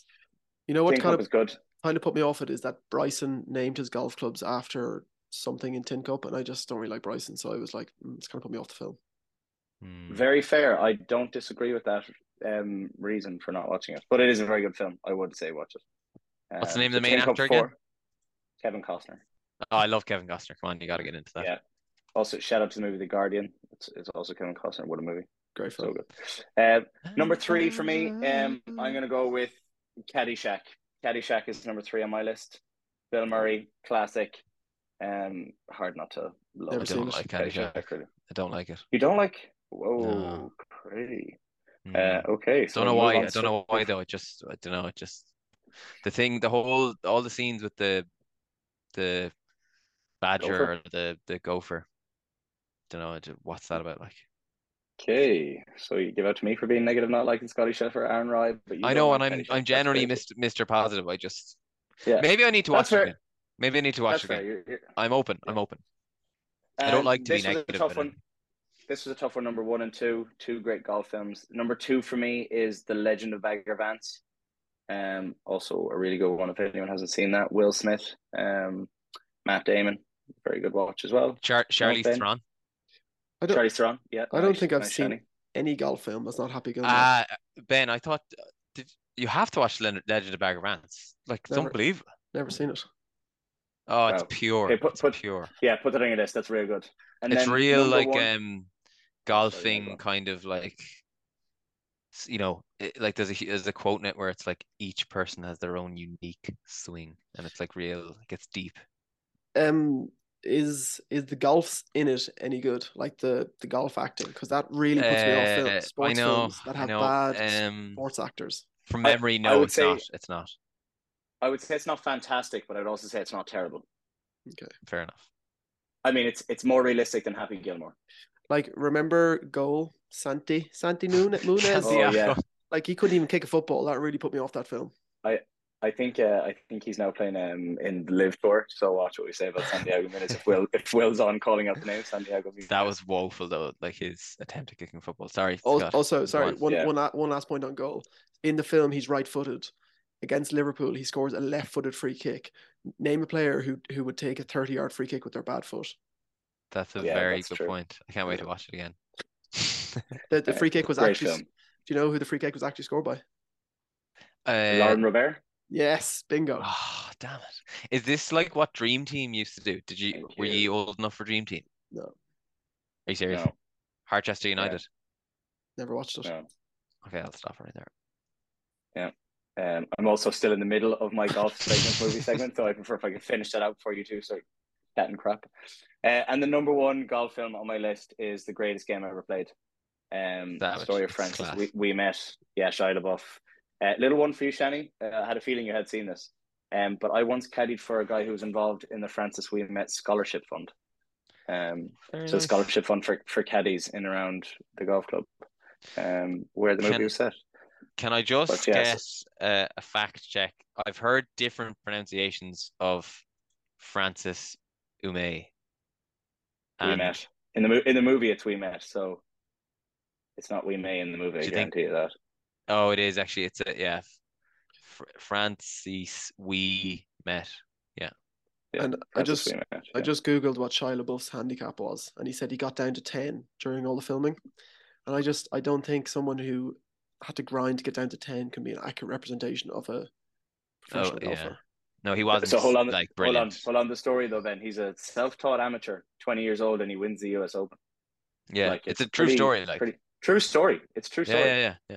You know what kind of is good. kind of put me off it is that Bryson named his golf clubs after something in Tin Cup, and I just don't really like Bryson, so I was like, mm, it's kind of put me off the film. Mm. Very fair. I don't disagree with that um reason for not watching it, but it is a very good film. I would say watch it. What's the Um, name of the main Tin actor again? Kevin Costner. Oh, I love Kevin Costner. Come on, you got to get into that. Yeah. Also, shout out to the movie The Guardian. It's, it's also Kevin Costner. What a movie. Great So film. good. Um, number three for me, um, I'm going to go with Caddyshack. Caddyshack is number three on my list. Bill Murray, classic. Um, hard not to love Never I don't like Caddyshack. really. I don't like it. You don't like? Whoa, No. pretty. Mm. Uh, okay. So don't know why. I don't know why though. It just I don't know. It just the thing, the whole, all the scenes with the the badger Gopher? or the the gopher. Don't know. What's that about? Like Okay, so you give out to me for being negative, not liking Scotty Scheffler, Aaron Rai, but you I know, and I'm. I'm generally. Mr. Mr. Positive. I just Yeah, maybe I need to watch it again. Maybe I need to watch that's it again. You're- you're- I'm open. I'm Yeah. open. I don't Um, like to be this was a negative, tough one. um, This was a tough one. Number one and two, two great golf films. Number two for me is The Legend of Bagger Vance. Um, also a really good one if anyone hasn't seen that. Will Smith, um, Matt Damon, very good watch as well. Char- Charlize. Theron. I don't Charlie Theron, yeah. I don't nice, think I've nice, seen Shani. any golf film that's not Happy Gilmore. Ah, Ben, I thought did you have to watch Le- Legend of Bagger Vance? Like it's Never. unbelievable. Never seen it. Oh, it's Wow. pure. Okay, put- it's put- pure. Yeah, put that on your list. That's real good. And it's then real like one- um Oh, sorry, golfing kind of like you know it, like there's a there's a quote in it where it's like each person has their own unique swing and it's like real it gets deep Um, is is the golfs in it any good? Like the the golf acting, because that really puts me off Uh, film, I sports know, films that I have know. bad Um, sports actors. from memory I no would it's say- not it's not I would say it's not fantastic, but I'd also say it's not terrible. Okay, fair enough I mean, it's it's more realistic than Happy Gilmore. Like remember goal Santi Santi [laughs] Nunez? Munez? Oh, yeah. Like he couldn't even kick a football. That really put me off that film. I think uh, I think he's now playing um in the LIV Tour. So watch what we say about Santiago Munez. If Will if Will's on calling out the name Santiago Munez. that was woeful though like his attempt at kicking football sorry Al- Scott. Also, sorry, on. one Yeah. one la- one last point on goal. In the film, he's right-footed. Against Liverpool, he scores a left-footed free kick. Name a player who who would take a thirty-yard free kick with their bad foot. that's a Yeah, very that's good true. point I can't wait to watch it again [laughs] The the free kick was Great actually. film. Do you know who the free kick was actually scored by? uh, Laurent Robert. Yes, bingo. Oh, damn it. Is this like what Dream Team used to do? Did you Thank were you. you old enough for Dream Team? No. Are you serious? No, Harchester United. Never watched it. no. Okay, I'll stop right there. Yeah. Um, I'm also still in the middle of my golf segment, movie segment, so I prefer if I can finish that out for you too. So, that and crap. Uh, and the number one golf film on my list is the greatest game I ever played. Um, Savage. story of It's Francis. We, we met. Yeah, Shia LaBeouf. Uh, little one for you, Shani. Uh, I had a feeling you had seen this. Um, but I once caddied for a guy who was involved in the Francis Ouimet Scholarship Fund. Um, Very so nice. scholarship fund for, for caddies in around the golf club, um, where the movie Can- was set. Can I just But yes. get uh, a fact check? I've heard different pronunciations of Francis Ume. We met in the mo- in the movie. It's we met, so it's not we may in the movie. I Do you think- guarantee you that. Oh, it is actually. It's a yeah. Fr- Francis we met. Yeah, And I just- We Met, I just googled what Shia LaBeouf's handicap was, and he said he got down to ten during all the filming. And I just I don't think someone who had to grind to get down to ten can be an accurate representation of a oh, professional yeah. golfer. No, he wasn't. So hold on, like hold on, hold on. The story though, Ben. He's a self-taught amateur, twenty years old, and he wins the U.S. Open. Yeah, Like, it's, it's a true pretty- story. Like, Pretty true story. It's a true yeah, story. yeah, yeah, yeah.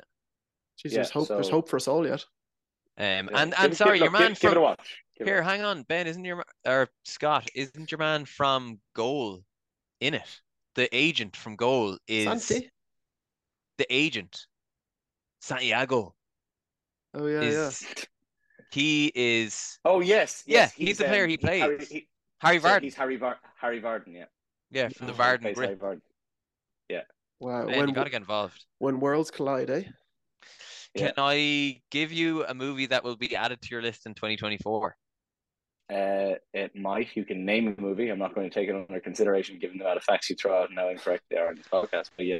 Jeez, Yeah, there's hope. There's hope for us all yet. Um, Yeah. and and give- sorry, your look, man give, give it a from watch. Give here. watch. Hang on, Ben. Isn't your ma- or Scott? Isn't your man from Goal in it? The agent from Goal is Santi? the agent. Santiago Oh yeah, yeah. he is Oh yes, Yeah, yes, he's the player he Harry, plays. he- Harry sorry, Vardon. He's Harry Var- Harry Vardon. Yeah, Yeah, from the He Vardon plays grip. Wow. Man, when you gotta get involved. when worlds collide, eh? Yeah. Can I give you a movie that will be added to your list in 2024? Uh, it might. You can name a movie. I'm not going to take it under consideration given the amount of facts you throw out and how incorrect they are in this podcast. But yeah,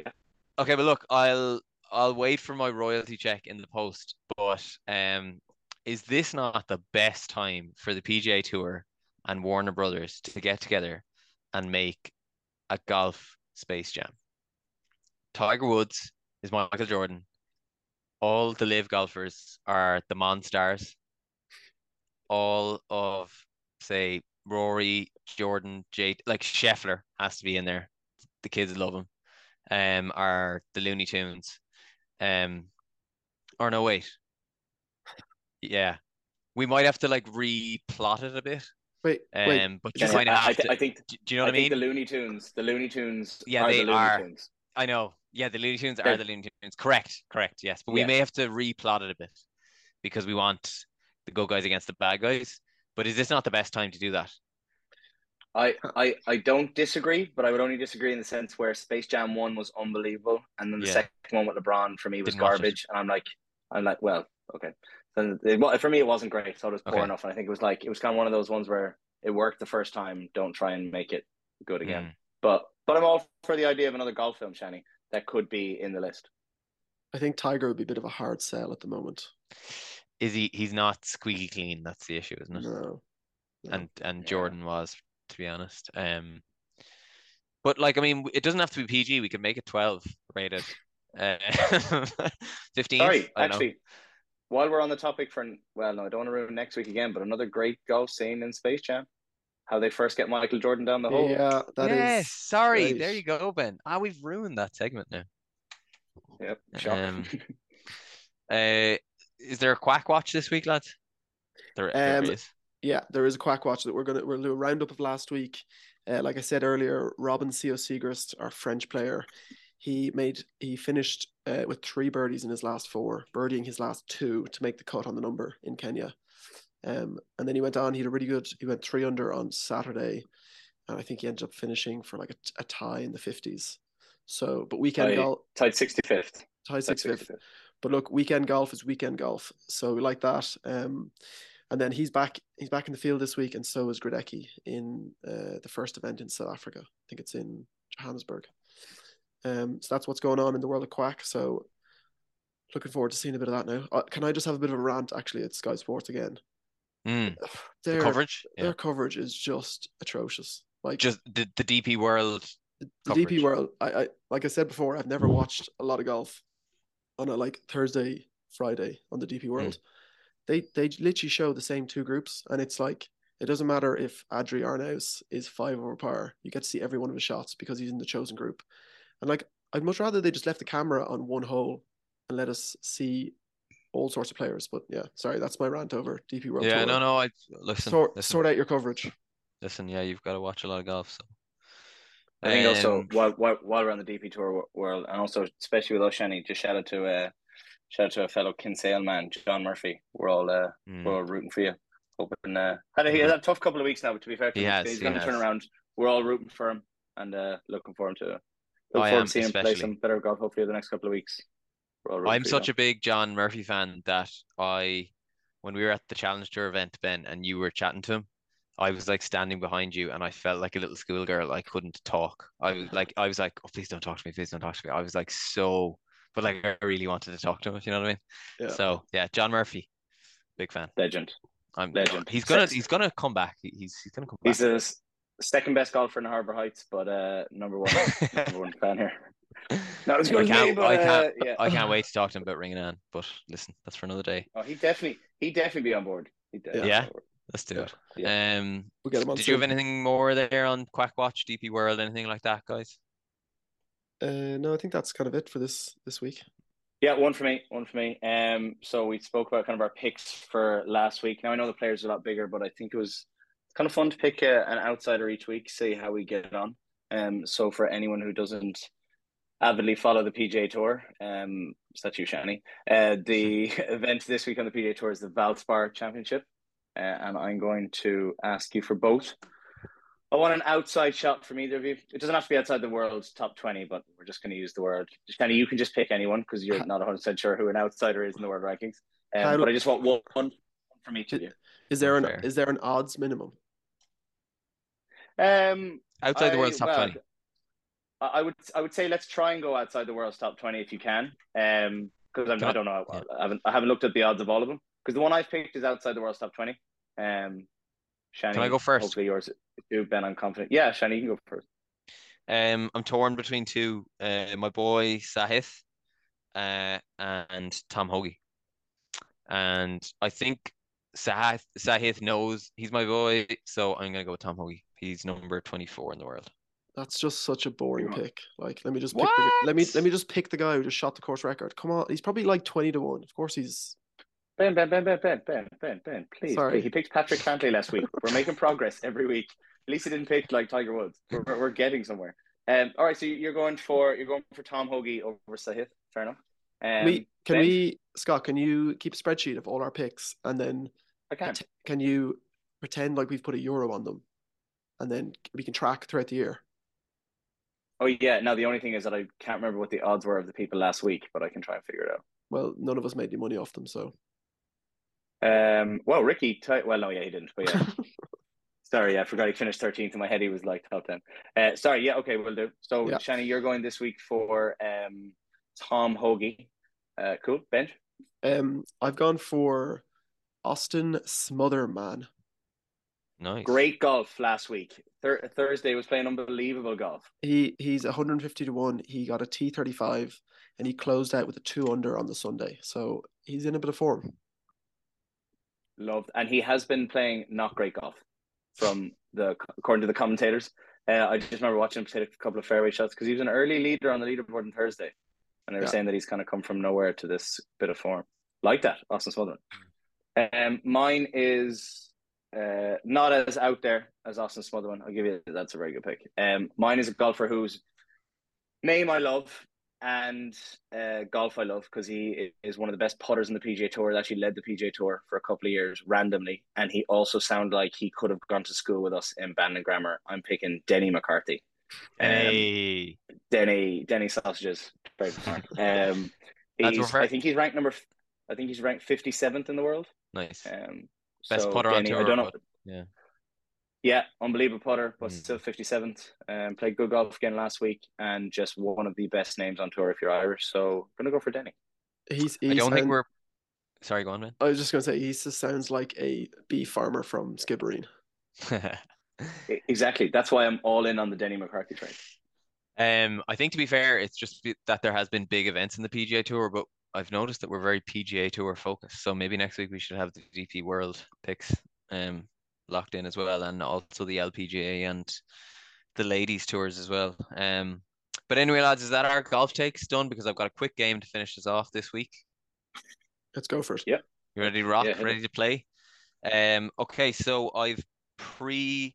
Okay, but look, I'll I'll wait for my royalty check in the post. But um, is this not the best time for the PGA Tour and Warner Brothers to get together and make a golf Space Jam? Tiger Woods is Michael Jordan. All the LIV golfers are the Monstars. All of say Rory, Jordan, Jade, like Scheffler has to be in there. The kids love him um are the Looney Tunes. Um or no wait. Yeah. We might have to like replot it a bit. Wait, wait. Um but you Jenny, might I, I, have th- to I think do, do you know what I, think mean? the Looney Tunes, the Looney Tunes, Yeah, are they the Looney are. Tunes. I know. Yeah, the Looney Tunes are the Looney Tunes. Correct, correct, yes. But we Yeah. may have to replot it a bit because we want the good guys against the bad guys. But is this not the best time to do that? I, I, I don't disagree, but I would only disagree in the sense where Space Jam one was unbelievable, and then the Yeah. second one with LeBron for me was Didn't garbage, and I'm like, I'm like, well, okay. Then it, for me, it wasn't great, so it was poor Okay. enough, and I think it was like it was kind of one of those ones where it worked the first time. Don't try and make it good again. Mm. But but I'm all for the idea of another golf film, Shani, that could be in the list. I think Tiger would be a bit of a hard sell at the moment. Is he he's not squeaky clean, that's the issue, isn't it? No. no. and and Yeah. Jordan was, to be honest. Um, but like I mean, it doesn't have to be PG. We could make it twelve rated. Uh, [laughs] fifteen. Sorry, I don't know. actually, while we're on the topic for well, no, I don't want to ruin next week again, but another great golf scene in Space Jam. How they first get Michael Jordan down the hole. yeah, that is. yes, sorry. There you go, Ben. Ah, we've ruined that segment now. Yep. Um, [laughs] Uh, is there a Kwack watch this week, lads? There, there Um, is. Yeah, there is a Kwack watch that we're gonna we'll do a roundup of last week. Uh, like I said earlier, Robin Sciot-Siegrist, our French player, he made he finished uh, with three birdies in his last four, birdieing his last two to make the cut on the number in Kenya. Um, and then he went on. He had a really good. He went three under on Saturday, and I think he ended up finishing for like a, a tie in the fifties. So, but weekend golf Tied 65th. Tied six fifth. 65th. But look, weekend golf is weekend golf, so we like that. Um, and then he's back. He's back in the field this week, and so is Gradecki in uh, the first event in South Africa. I think it's in Johannesburg. Um, so that's what's going on in the world of Kwack. So looking forward to seeing a bit of that now. Uh, can I just have a bit of a rant actually at Sky Sports again? Mm, the Their coverage. their coverage is just atrocious. Like Just the, the DP World. the, the DP. World, I, I like I said before, I've never watched a lot of golf on a like Thursday, Friday on the DP World. They they literally show the same two groups, and it's like it doesn't matter if Adri Arnaus is five over par. You get to see every one of his shots because he's in the chosen group. And like I'd much rather they just left the camera on one hole and let us see all sorts of players. But yeah, sorry, that's my rant over DP World Yeah, Tour. no, no. I listen. Sort, listen, sort out your coverage. listen. Yeah, you've got to watch a lot of golf. So I think also Um, while, while while we're on the DP Tour world, and also especially with us, just shout out to uh, shout out to a fellow Kinsale man, John Murphy. We're all uh, mm, we're all rooting for you. Hoping uh, had a, he had a tough couple of weeks now, but to be fair, to He him, has, he's he going to turn around. We're all rooting for him and uh, looking for him to look I forward to seeing him play some better golf. Hopefully, the next couple of weeks. We're all rooting I'm for such man. a big John Murphy fan that I, when we were at the Challenge Tour event, Ben, and you were chatting to him, I was like standing behind you, and I felt like a little schoolgirl. I couldn't talk. I was like, I was like, oh, please don't talk to me, please don't talk to me. I was like so, but like I really wanted to talk to him. If you know what I mean. Yeah. So yeah, John Murphy, big fan. legend. I'm Legend. He's gonna he's gonna come back. He's he's gonna come back. He's the s- second best golfer in Harbour Heights, but uh, number one [laughs] number one fan here. Not as I good as me, can't, but I can't, uh, yeah. I can't wait to talk to him about ringing Ann. But listen, that's for another day. Oh, he definitely he definitely be on board. He'd Yeah. board. Let's do Yeah. it. Yeah. Um, We'll get him on. did you have anything more there on Kwack Watch, DP World, anything like that, guys? Uh, no, I think that's kind of it for this this week. Yeah, one for me, one for me. Um, so we spoke about kind of our picks for last week. Now I know the players are a lot bigger, but I think it was kind of fun to pick uh, an outsider each week, see how we get on. Um, so for anyone who doesn't avidly follow the PGA Tour, um, is that you, Shani? Uh, the [laughs] event this week on the PGA Tour is the Valspar Championship, uh, and I'm going to ask you for both. I want an outside shot from either of you. It doesn't have to be outside the world's top 20, but we're just going to use the word. Shani, you can just pick anyone because you're not 100% sure who an outsider is in the world rankings. Um, How do- but I just want one, one from each of you. Is there an Fair. is there an odds minimum? Um, Outside the I- world's top well, 20. I would I would say let's try and go outside the world's top 20 if you can. Um, because I I- don't know. yeah. I haven't I haven't looked at the odds of all of them because the one I've picked is outside the world's top 20. Um, Shani, Can I go first? Hopefully yours too, Ben. I'm confident. Yeah, Shani, you can go first. Um, I'm torn between two. Uh, my boy Sahith, uh, and Tom Hoge. And I think Sahith Sahith knows he's my boy, so I'm gonna go with Tom Hoge. He's number 24 in the world. That's just such a boring pick. Like, let me just pick the, let me let me just pick the guy who just shot the course record. Come on, he's probably like twenty to one. Of course, he's Ben, Ben, Ben, Ben, Ben, Ben, Ben, Ben. Please, please. he picked Patrick Cantlay last week. We're making progress every week. At least he didn't pick like Tiger Woods. We're, we're getting somewhere. Um, all right, so you're going for you're going for Tom Hoge over Sahith. Fair enough. Um, we, can ben? we, Scott? Can you keep a spreadsheet of all our picks and then I can. Can you pretend like we've put a euro on them, and then we can track throughout the year? Oh yeah. Now the only thing is that I can't remember what the odds were of the people last week, but I can try and figure it out. Well, none of us made any money off them, so Um, well, Rickie, t- well, no, yeah, he didn't, but yeah. [laughs] sorry, I forgot he finished 13th in my head. He was like top 10. Uh, sorry, yeah, okay, we'll do. So, Yeah. Shani, you're going this week for um, Tom Hoge. Uh, cool, bench. um, I've gone for Austin Smotherman. Nice. Great golf last week. Thur- Thursday was playing unbelievable golf. He he's 150 to one. He got a T35, and he closed out with a two under on the Sunday. So he's in a bit of form. Loved, and he has been playing not great golf, from the according to the commentators. Uh, I just remember watching him take a couple of fairway shots because he was an early leader on the leaderboard on Thursday, and they were Yeah. saying that he's kind of come from nowhere to this bit of form, like that, Austin Smotherman. Um, mine is uh not as out there as Austin Smotherman. I'll give you that's a very good pick. Um, mine is a golfer whose name I love and uh, golf I love because he is one of the best putters in the PGA Tour. He actually led the PGA Tour for a couple of years randomly, and he also sounded like he could have gone to school with us in Bandon Grammar. I'm picking Denny McCarthy. Um, Hey. Denny Denny sausages. Um, he's. I think he's ranked number. I think he's ranked 57th in the world. Nice. Um, Best so putter on Denny, I tour, don't know. but yeah. Yeah, unbelievable putter, but Mm. still 57th. Um, played good golf again last week, and just one of the best names on tour if you're Irish. So gonna go for Denny. He's. I don't think we're. Sorry, go on, man. I was just gonna say he just sounds like a bee farmer from Skibbereen. [laughs] Exactly. That's why I'm all in on the Denny McCarthy train. Um, I think to be fair, it's just that there has been big events in the PGA Tour, but I've noticed that we're very PGA Tour focused. So maybe next week we should have the DP World picks um locked in as well, and also the LPGA and the ladies tours as well. Um, but anyway, lads, is that our golf takes done? Because I've got a quick game to finish us off this week. Let's go first. Yeah. You ready to rock? Yeah, ready to play? Um. Okay. So I've pre,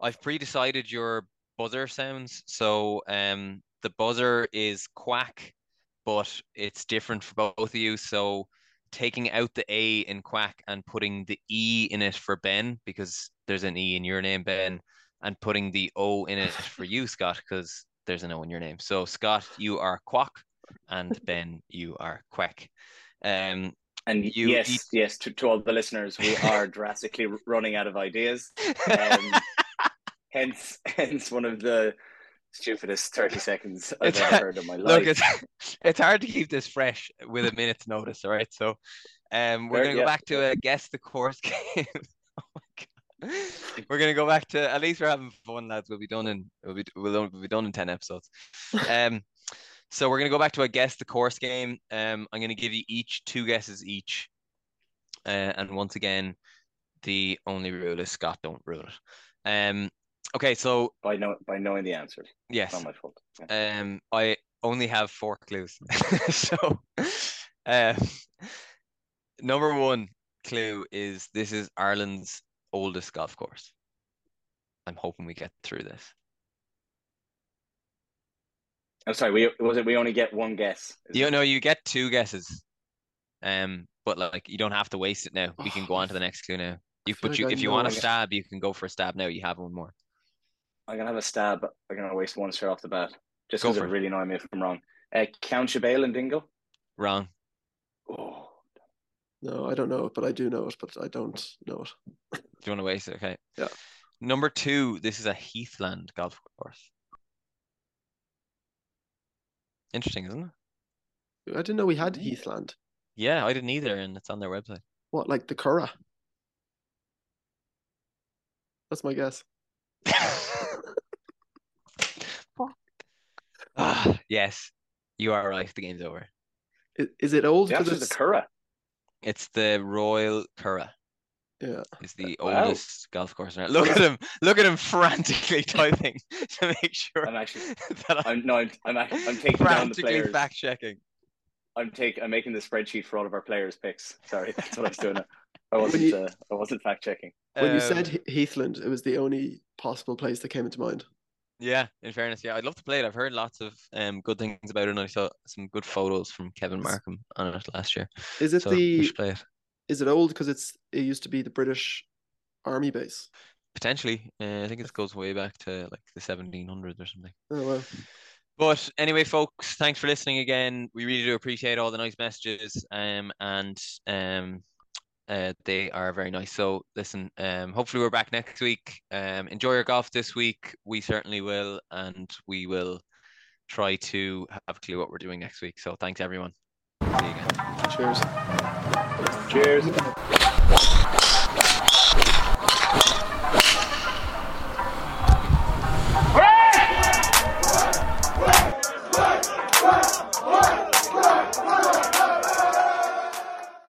I've pre-decided your buzzer sounds. So um, the buzzer is quack, but it's different for both of you. So taking out the A in quack and putting the E in it for Ben because there's an E in your name, Ben, and putting the O in it for you, [laughs] Scott, because there's an O in your name. So Scott, you are quack, and [laughs] Ben, you are quack. Um, And You yes, eat- yes, to, to all the listeners, we are [laughs] drastically running out of ideas. Um, hence, hence one of the stupidest thirty seconds I've It's- ever heard in my life. Look, it's [laughs] it's hard to keep this fresh with a minute's notice, all right? So um we're gonna go yeah, back to a guess the course [laughs] game. oh my god. We're gonna go back to at least we're having fun, lads. We'll be done in we'll be we'll, we'll be done in ten episodes. [laughs] Um so we're gonna go back to a guess the course game. Um I'm gonna give you each two guesses each. Uh, and once again, the only rule is Scott don't rule it. Um okay, so by know by knowing the answer. It's yes. not my fault. Yeah. Um, I only have four clues. [laughs] so, um, number one clue is this is Ireland's oldest golf course. I'm hoping we get through this. I'm sorry. We was it? We only get one guess. Is You know, you get two guesses. Um, but like you don't have to waste it now. We can go on to the next clue now. You, but like you, I if you want I to stab, you can go for a stab now. You have one more. I'm gonna have a stab. I'm gonna waste one straight off the bat, just Go because it it. really annoy me if I'm wrong. Uh, Ceann Sibéal and Dingle. Wrong. Oh, No, I don't know it, but I do know it, but I don't know it. Do you want to waste it? Okay. Yeah. Number two, this is a Heathland golf course. Interesting, isn't it? I didn't know we had. Heathland. Yeah, I didn't either, and it's on their website. What, like the Curragh? That's my guess. [laughs] Ah, yes, you are right. The game's over. Is, is it old? the it's the Curragh. It's the Royal Curragh. yeah. Is the Wow. oldest golf course. in Ireland. Look at him! Look at him frantically [laughs] typing to make sure I'm actually. [laughs] that I'm I'm no. I'm. I'm, act- I'm taking down the frantically players. fact checking. I'm take. I'm making the spreadsheet for all of our players' picks. Sorry, that's what I was doing. I wasn't. you- uh, I wasn't fact checking. When you Um, said Heathland, it was the only possible place that came into mind. Yeah, in fairness, yeah, I'd love to play it. I've heard lots of um good things about it, and I saw some good photos from Kevin Markham on it last year. Is it So the it. is it old because it's it used to be the British army base? Potentially, uh, I think it goes way back to like the 1700s or something. Oh well. But anyway, folks, thanks for listening again. We really do appreciate all the nice messages, um, and um, uh, they are very nice. So listen, um, hopefully we're back next week. Um, enjoy your golf this week. We certainly will, and we will try to have a clue what we're doing next week. So thanks everyone. Cheers. Cheers. Cheers.